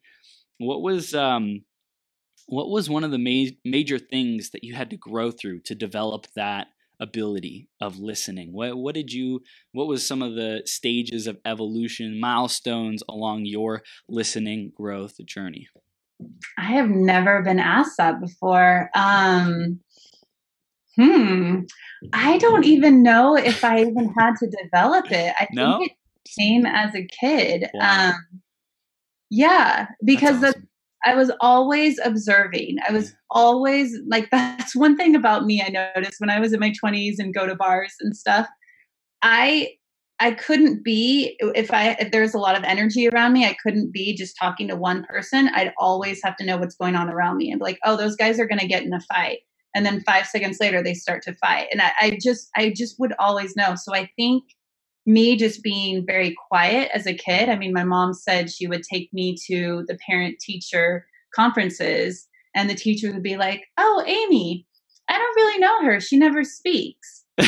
Speaker 1: What was um, what was one of the ma- major things that you had to grow through to develop that ability of listening? What what did you what was some of the stages of evolution, milestones along your listening growth journey?
Speaker 2: I have never been asked that before. Um, hmm. I don't even know if I even had to develop it. I no? think it came as a kid. Wow. Um, yeah, because awesome. I was always observing. I was always like, that's one thing about me I noticed when I was in my 20s and go to bars and stuff. I I couldn't be if I if there's a lot of energy around me, I couldn't be just talking to one person. I'd always have to know what's going on around me and be like, oh, those guys are gonna get in a fight. And then five seconds later they start to fight. And I, I just I just would always know. So I think me just being very quiet as a kid. I mean, my mom said she would take me to the parent teacher conferences and the teacher would be like, Oh, Amy, I don't really know her. She never speaks. so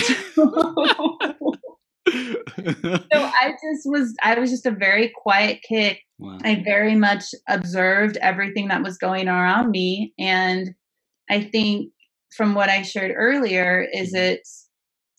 Speaker 2: I just was I was just a very quiet kid. Wow. I very much observed everything that was going on around me and I think from what I shared earlier is mm-hmm. it's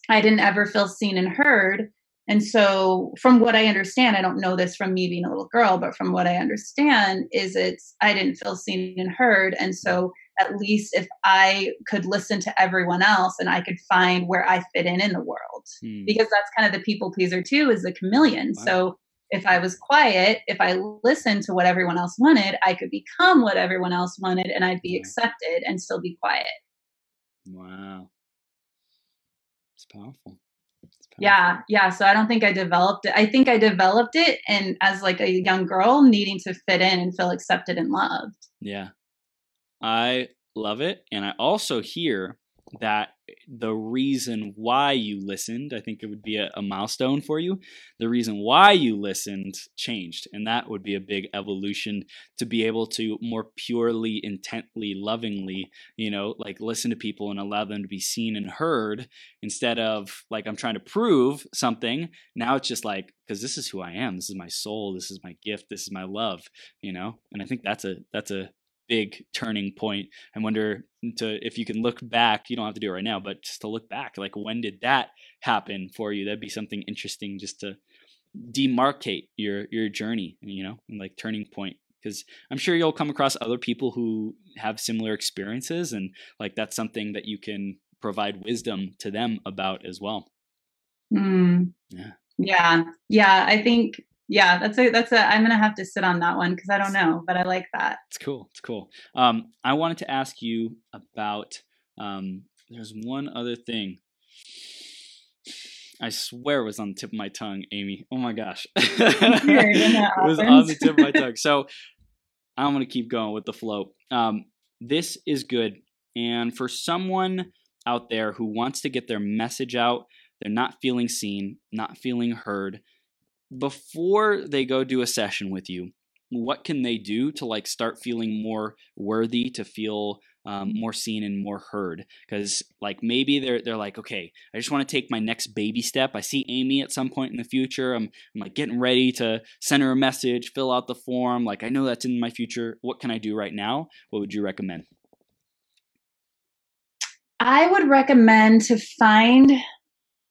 Speaker 2: I didn't ever feel seen and heard. And so from what I understand, I don't know this from me being a little girl, but from what I understand is it's I didn't feel seen and heard. And so at least if I could listen to everyone else and I could find where I fit in in the world, hmm. because that's kind of the people pleaser too, is the chameleon. Wow. So if I was quiet, if I listened to what everyone else wanted, I could become what everyone else wanted and I'd be accepted and still be quiet.
Speaker 1: Wow. It's powerful.
Speaker 2: Yeah, yeah. So I don't think I developed it. I think I developed it and as like a young girl needing to fit in and feel accepted and loved.
Speaker 1: Yeah. I love it. And I also hear that the reason why you listened, I think it would be a, a, milestone for you. The reason why you listened changed. And that would be a big evolution to be able to more purely, intently, lovingly, you know, like listen to people and allow them to be seen and heard instead of like I'm trying to prove something. Now it's just like, because this is who I am. This is my soul. This is my gift. This is my love, you know? And I think that's a, that's a, big turning point. I wonder to if you can look back. You don't have to do it right now, but just to look back, like when did that happen for you? That'd be something interesting just to demarcate your your journey. You know, and like turning point because I'm sure you'll come across other people who have similar experiences, and like that's something that you can provide wisdom to them about as well.
Speaker 2: Mm. Yeah. Yeah. Yeah. I think yeah, that's a that's a I'm gonna have to sit on that one because I don't know, but I like that.
Speaker 1: It's cool. It's cool. Um, I wanted to ask you about um, there's one other thing. I swear it was on the tip of my tongue, Amy. Oh my gosh. it was on the tip of my tongue. So I'm gonna keep going with the flow. Um, this is good. And for someone out there who wants to get their message out, they're not feeling seen, not feeling heard, before they go do a session with you, what can they do to like start feeling more worthy to feel um, more seen and more heard? Because like maybe they're they're like okay i just want to take my next baby step. I see amy at some point in the future. I'm, I'm like getting ready to send her a message fill out the form. Like i know that's in my future. What can i do right now? What would you recommend?
Speaker 2: I would recommend to find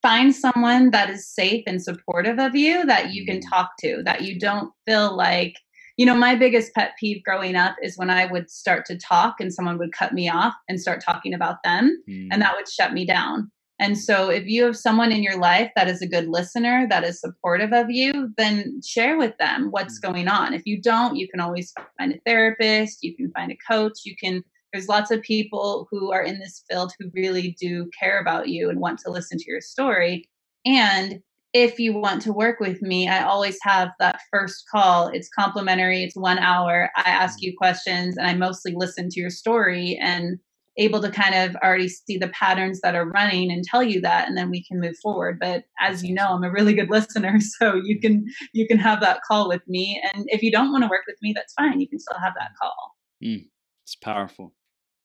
Speaker 2: find someone that is safe and supportive of you that you can mm. talk to, that you don't feel like, you know, my biggest pet peeve growing up is when I would start to talk and someone would cut me off and start talking about them, mm. and that would shut me down. And so, if you have someone in your life that is a good listener, that is supportive of you, then share with them what's mm. going on. If you don't, you can always find a therapist, you can find a coach, you can there's lots of people who are in this field who really do care about you and want to listen to your story. And if you want to work with me, I always have that first call. It's complimentary, it's one hour. I ask you questions and I mostly listen to your story and able to kind of already see the patterns that are running and tell you that and then we can move forward. But as you know i'm a really good listener so you can you can have that call with me. And if you don't want to work with me that's fine. You can still have that call.
Speaker 1: Mm, it's powerful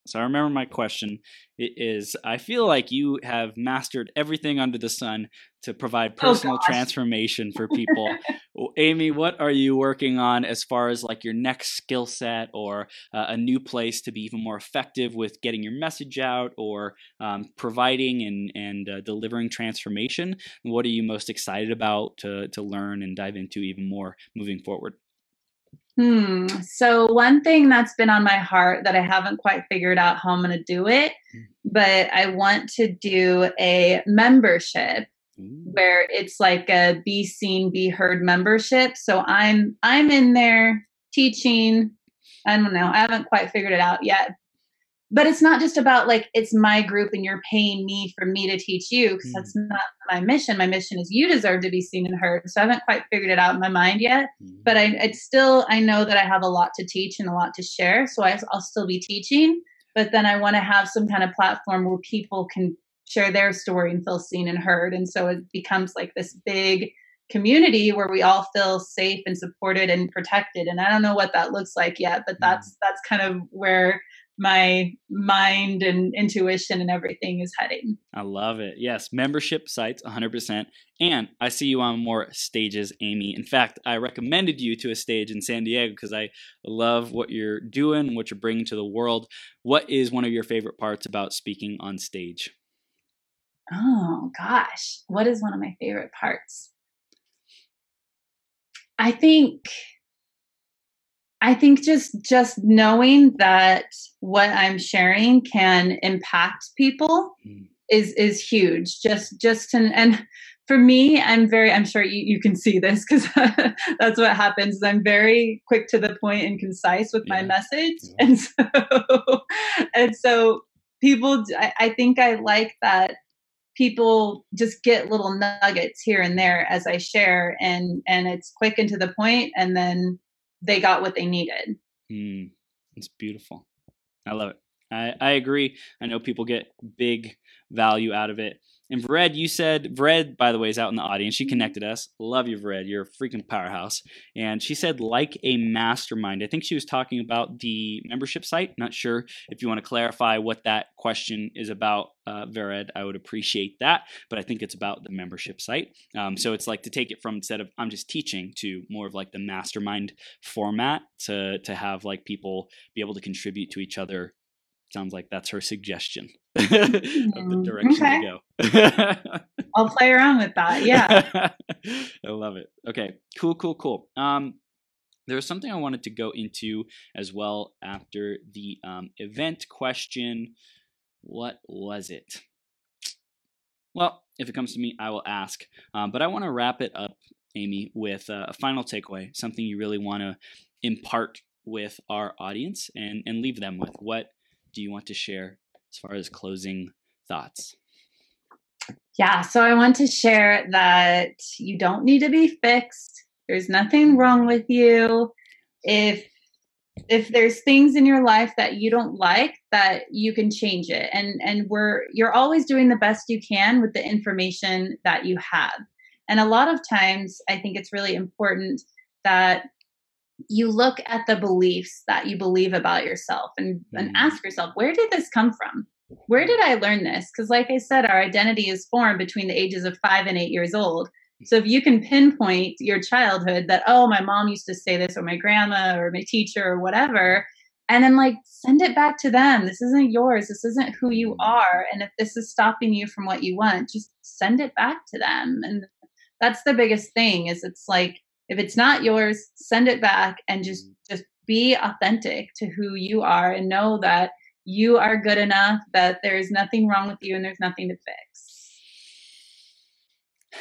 Speaker 1: so I remember my question it is I feel like you have mastered everything under the sun to provide oh, personal oh transformation for people. Amy, what are you working on as far as like your next skill set or uh, a new place to be even more effective with getting your message out or um, providing and, and uh, delivering transformation? What are you most excited about to, to learn and dive into even more moving forward?
Speaker 2: Hmm. So one thing that's been on my heart that I haven't quite figured out how I'm going to do it, mm. but I want to do a membership where it's like a be seen, be heard membership. So I'm I'm in there teaching. I don't know. I haven't quite figured it out yet, but it's not just about like it's my group and you're paying me for me to teach you because mm. that's not my mission my mission is you deserve to be seen and heard so i haven't quite figured it out in my mind yet mm. but i it's still i know that i have a lot to teach and a lot to share so I, i'll still be teaching but then i want to have some kind of platform where people can share their story and feel seen and heard and so it becomes like this big community where we all feel safe and supported and protected and i don't know what that looks like yet but mm. that's that's kind of where my mind and intuition and everything is heading.
Speaker 1: I love it. Yes, membership sites 100%. And I see you on more stages, Amy. In fact, I recommended you to a stage in San Diego because I love what you're doing, what you're bringing to the world. What is one of your favorite parts about speaking on stage?
Speaker 2: Oh, gosh. What is one of my favorite parts? I think I think just just knowing that what I'm sharing can impact people mm. is is huge. Just just to, and for me, I'm very I'm sure you, you can see this because that's what happens. I'm very quick to the point and concise with yeah. my message, yeah. and so and so people. I, I think I like that people just get little nuggets here and there as I share, and and it's quick and to the point, and then they got what they needed.
Speaker 1: Mm, it's beautiful. I love it. I, I agree. I know people get big value out of it. And Vred, you said Vred, by the way, is out in the audience. She connected us. Love you, Vred. You're a freaking powerhouse. And she said, like a mastermind. I think she was talking about the membership site. Not sure if you want to clarify what that question is about, uh, Vered. I would appreciate that. But I think it's about the membership site. Um, so it's like to take it from instead of I'm just teaching to more of like the mastermind format to to have like people be able to contribute to each other sounds like that's her suggestion of the mm, direction okay. to
Speaker 2: go. I'll play around with that. Yeah.
Speaker 1: I love it. Okay. Cool, cool, cool. Um, there was something I wanted to go into as well after the um, event question. What was it? Well, if it comes to me, I will ask. Um, but I want to wrap it up, Amy, with uh, a final takeaway, something you really want to impart with our audience and, and leave them with. What do you want to share as far as closing thoughts?
Speaker 2: Yeah, so I want to share that you don't need to be fixed. There's nothing wrong with you. If if there's things in your life that you don't like that you can change it and and we're you're always doing the best you can with the information that you have and a lot of times i think it's really important that you look at the beliefs that you believe about yourself and, and mm-hmm. ask yourself, where did this come from? Where did I learn this? Because, like I said, our identity is formed between the ages of five and eight years old. So, if you can pinpoint your childhood that, oh, my mom used to say this, or my grandma, or my teacher, or whatever, and then like send it back to them. This isn't yours. This isn't who you mm-hmm. are. And if this is stopping you from what you want, just send it back to them. And that's the biggest thing is it's like if it's not yours send it back and just mm-hmm. just be authentic to who you are and know that you are good enough that there is nothing wrong with you and there's nothing to fix.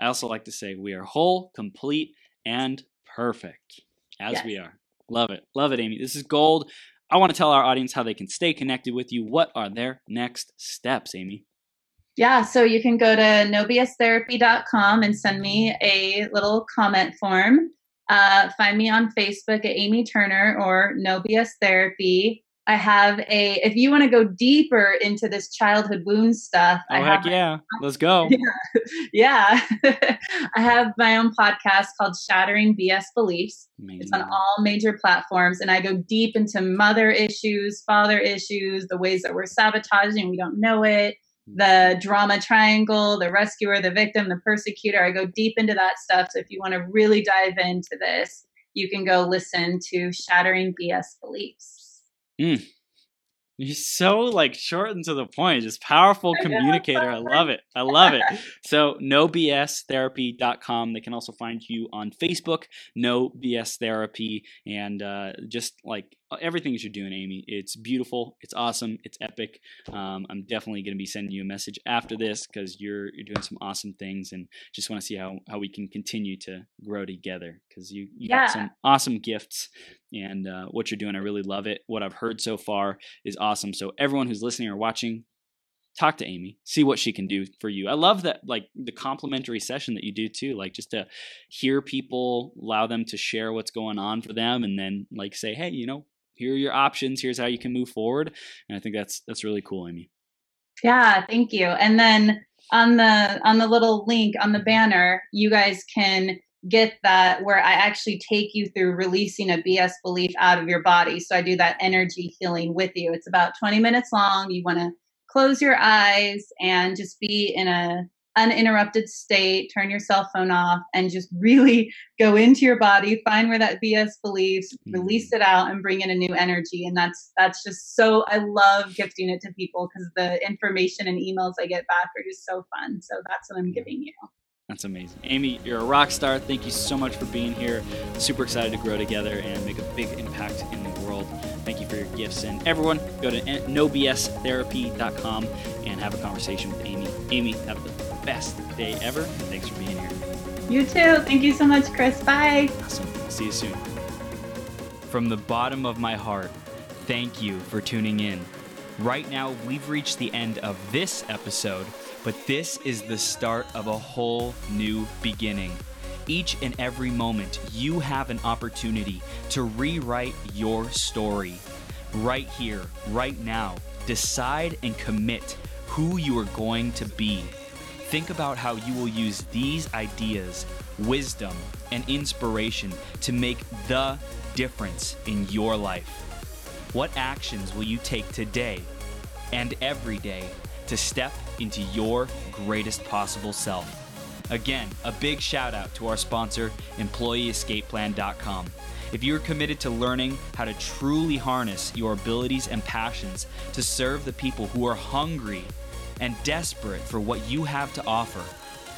Speaker 1: I also like to say we are whole complete and perfect as yes. we are. Love it. Love it amy. This is gold. I want to tell our audience how they can stay connected with you. What are their next steps amy
Speaker 2: Yeah, so you can go to nobstherapy.com and send me a little comment form. Uh, find me on Facebook at Amy Turner or No BS Therapy. I have a, if you want to go deeper into this childhood wound stuff,
Speaker 1: Oh
Speaker 2: I
Speaker 1: heck
Speaker 2: have
Speaker 1: yeah, let's go.
Speaker 2: yeah. I have my own podcast called Shattering BS Beliefs. It's on all major platforms, and I go deep into mother issues, father issues, the ways that we're sabotaging, we don't know it, the drama triangle, the rescuer, the victim, the persecutor. I go deep into that stuff. So if you want to really dive into this, you can go listen to Shattering BS Beliefs.
Speaker 1: You're so like short and to the point, just powerful
Speaker 2: I
Speaker 1: communicator. I love it. I love it. So no nobstherapy.com. They can also find you on Facebook, No BS Therapy, and uh, just like everything that you're doing, Amy. It's beautiful. It's awesome. It's epic. Um, I'm definitely going to be sending you a message after this because you're you're doing some awesome things, and just want to see how how we can continue to grow together because you you
Speaker 2: Yeah.
Speaker 1: got some awesome gifts and uh, what you're doing. I really love it. What I've heard so far is awesome. So everyone who's listening or watching, talk to Amy, see what she can do for you. I love that, like the complimentary session that you do too, like just to hear people, allow them to share what's going on for them, and then like say, hey, you know, here are your options. Here's how you can move forward. And I think that's that's really cool, Amy.
Speaker 2: Yeah, thank you. And then on the on the little link on the mm-hmm. banner, you guys can get that where I actually take you through releasing a BS belief out of your body. So I do that energy healing with you. It's about 20 minutes long. You want to close your eyes and just be in a uninterrupted state, turn your cell phone off and just really go into your body, find where that BS beliefs, hmm. release it out and bring in a new energy. And that's that's just so I love gifting it to people because the information and emails I get back are just so fun. So that's what I'm giving you.
Speaker 1: That's amazing. Amy, you're a rock star. Thank you so much for being here. Super excited to grow together and make a big impact in the world. Thank you for your gifts. And everyone, go to nobstherapy.com and have a conversation with Amy. Amy, have the best day ever. Thanks for being here.
Speaker 2: You too. Thank you so much, Chris. Bye.
Speaker 1: Awesome. See you soon. From the bottom of my heart, thank you for tuning in. Right now, we've reached the end of this episode, but this is the start of a whole new beginning. Each and every moment, you have an opportunity to rewrite your story. Right here, right now, decide and commit who you are going to be. Think about how you will use these ideas, wisdom, and inspiration to make the difference in your life. What actions will you take today and every day to step into your greatest possible self? Again, a big shout out to our sponsor, EmployeeEscapePlan.com. If you're committed to learning how to truly harness your abilities and passions to serve the people who are hungry and desperate for what you have to offer,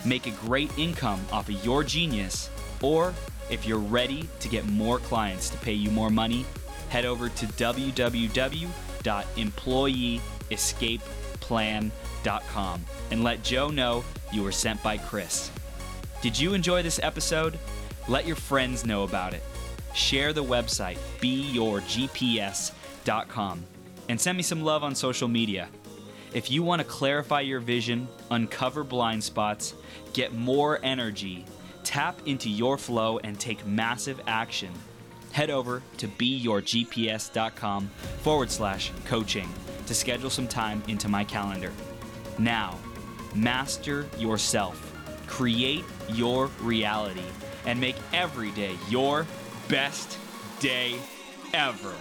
Speaker 1: make a great income off of your genius, or if you're ready to get more clients to pay you more money, head over to www.employeeescapeplan.com and let Joe know you were sent by Chris. Did you enjoy this episode? Let your friends know about it. Share the website, beyourgps.com, and send me some love on social media. If you want to clarify your vision, uncover blind spots, get more energy, tap into your flow, and take massive action, head over to beyourgps.com forward slash coaching to schedule some time into my calendar. Now, master yourself, create your reality, and make every day your best day ever.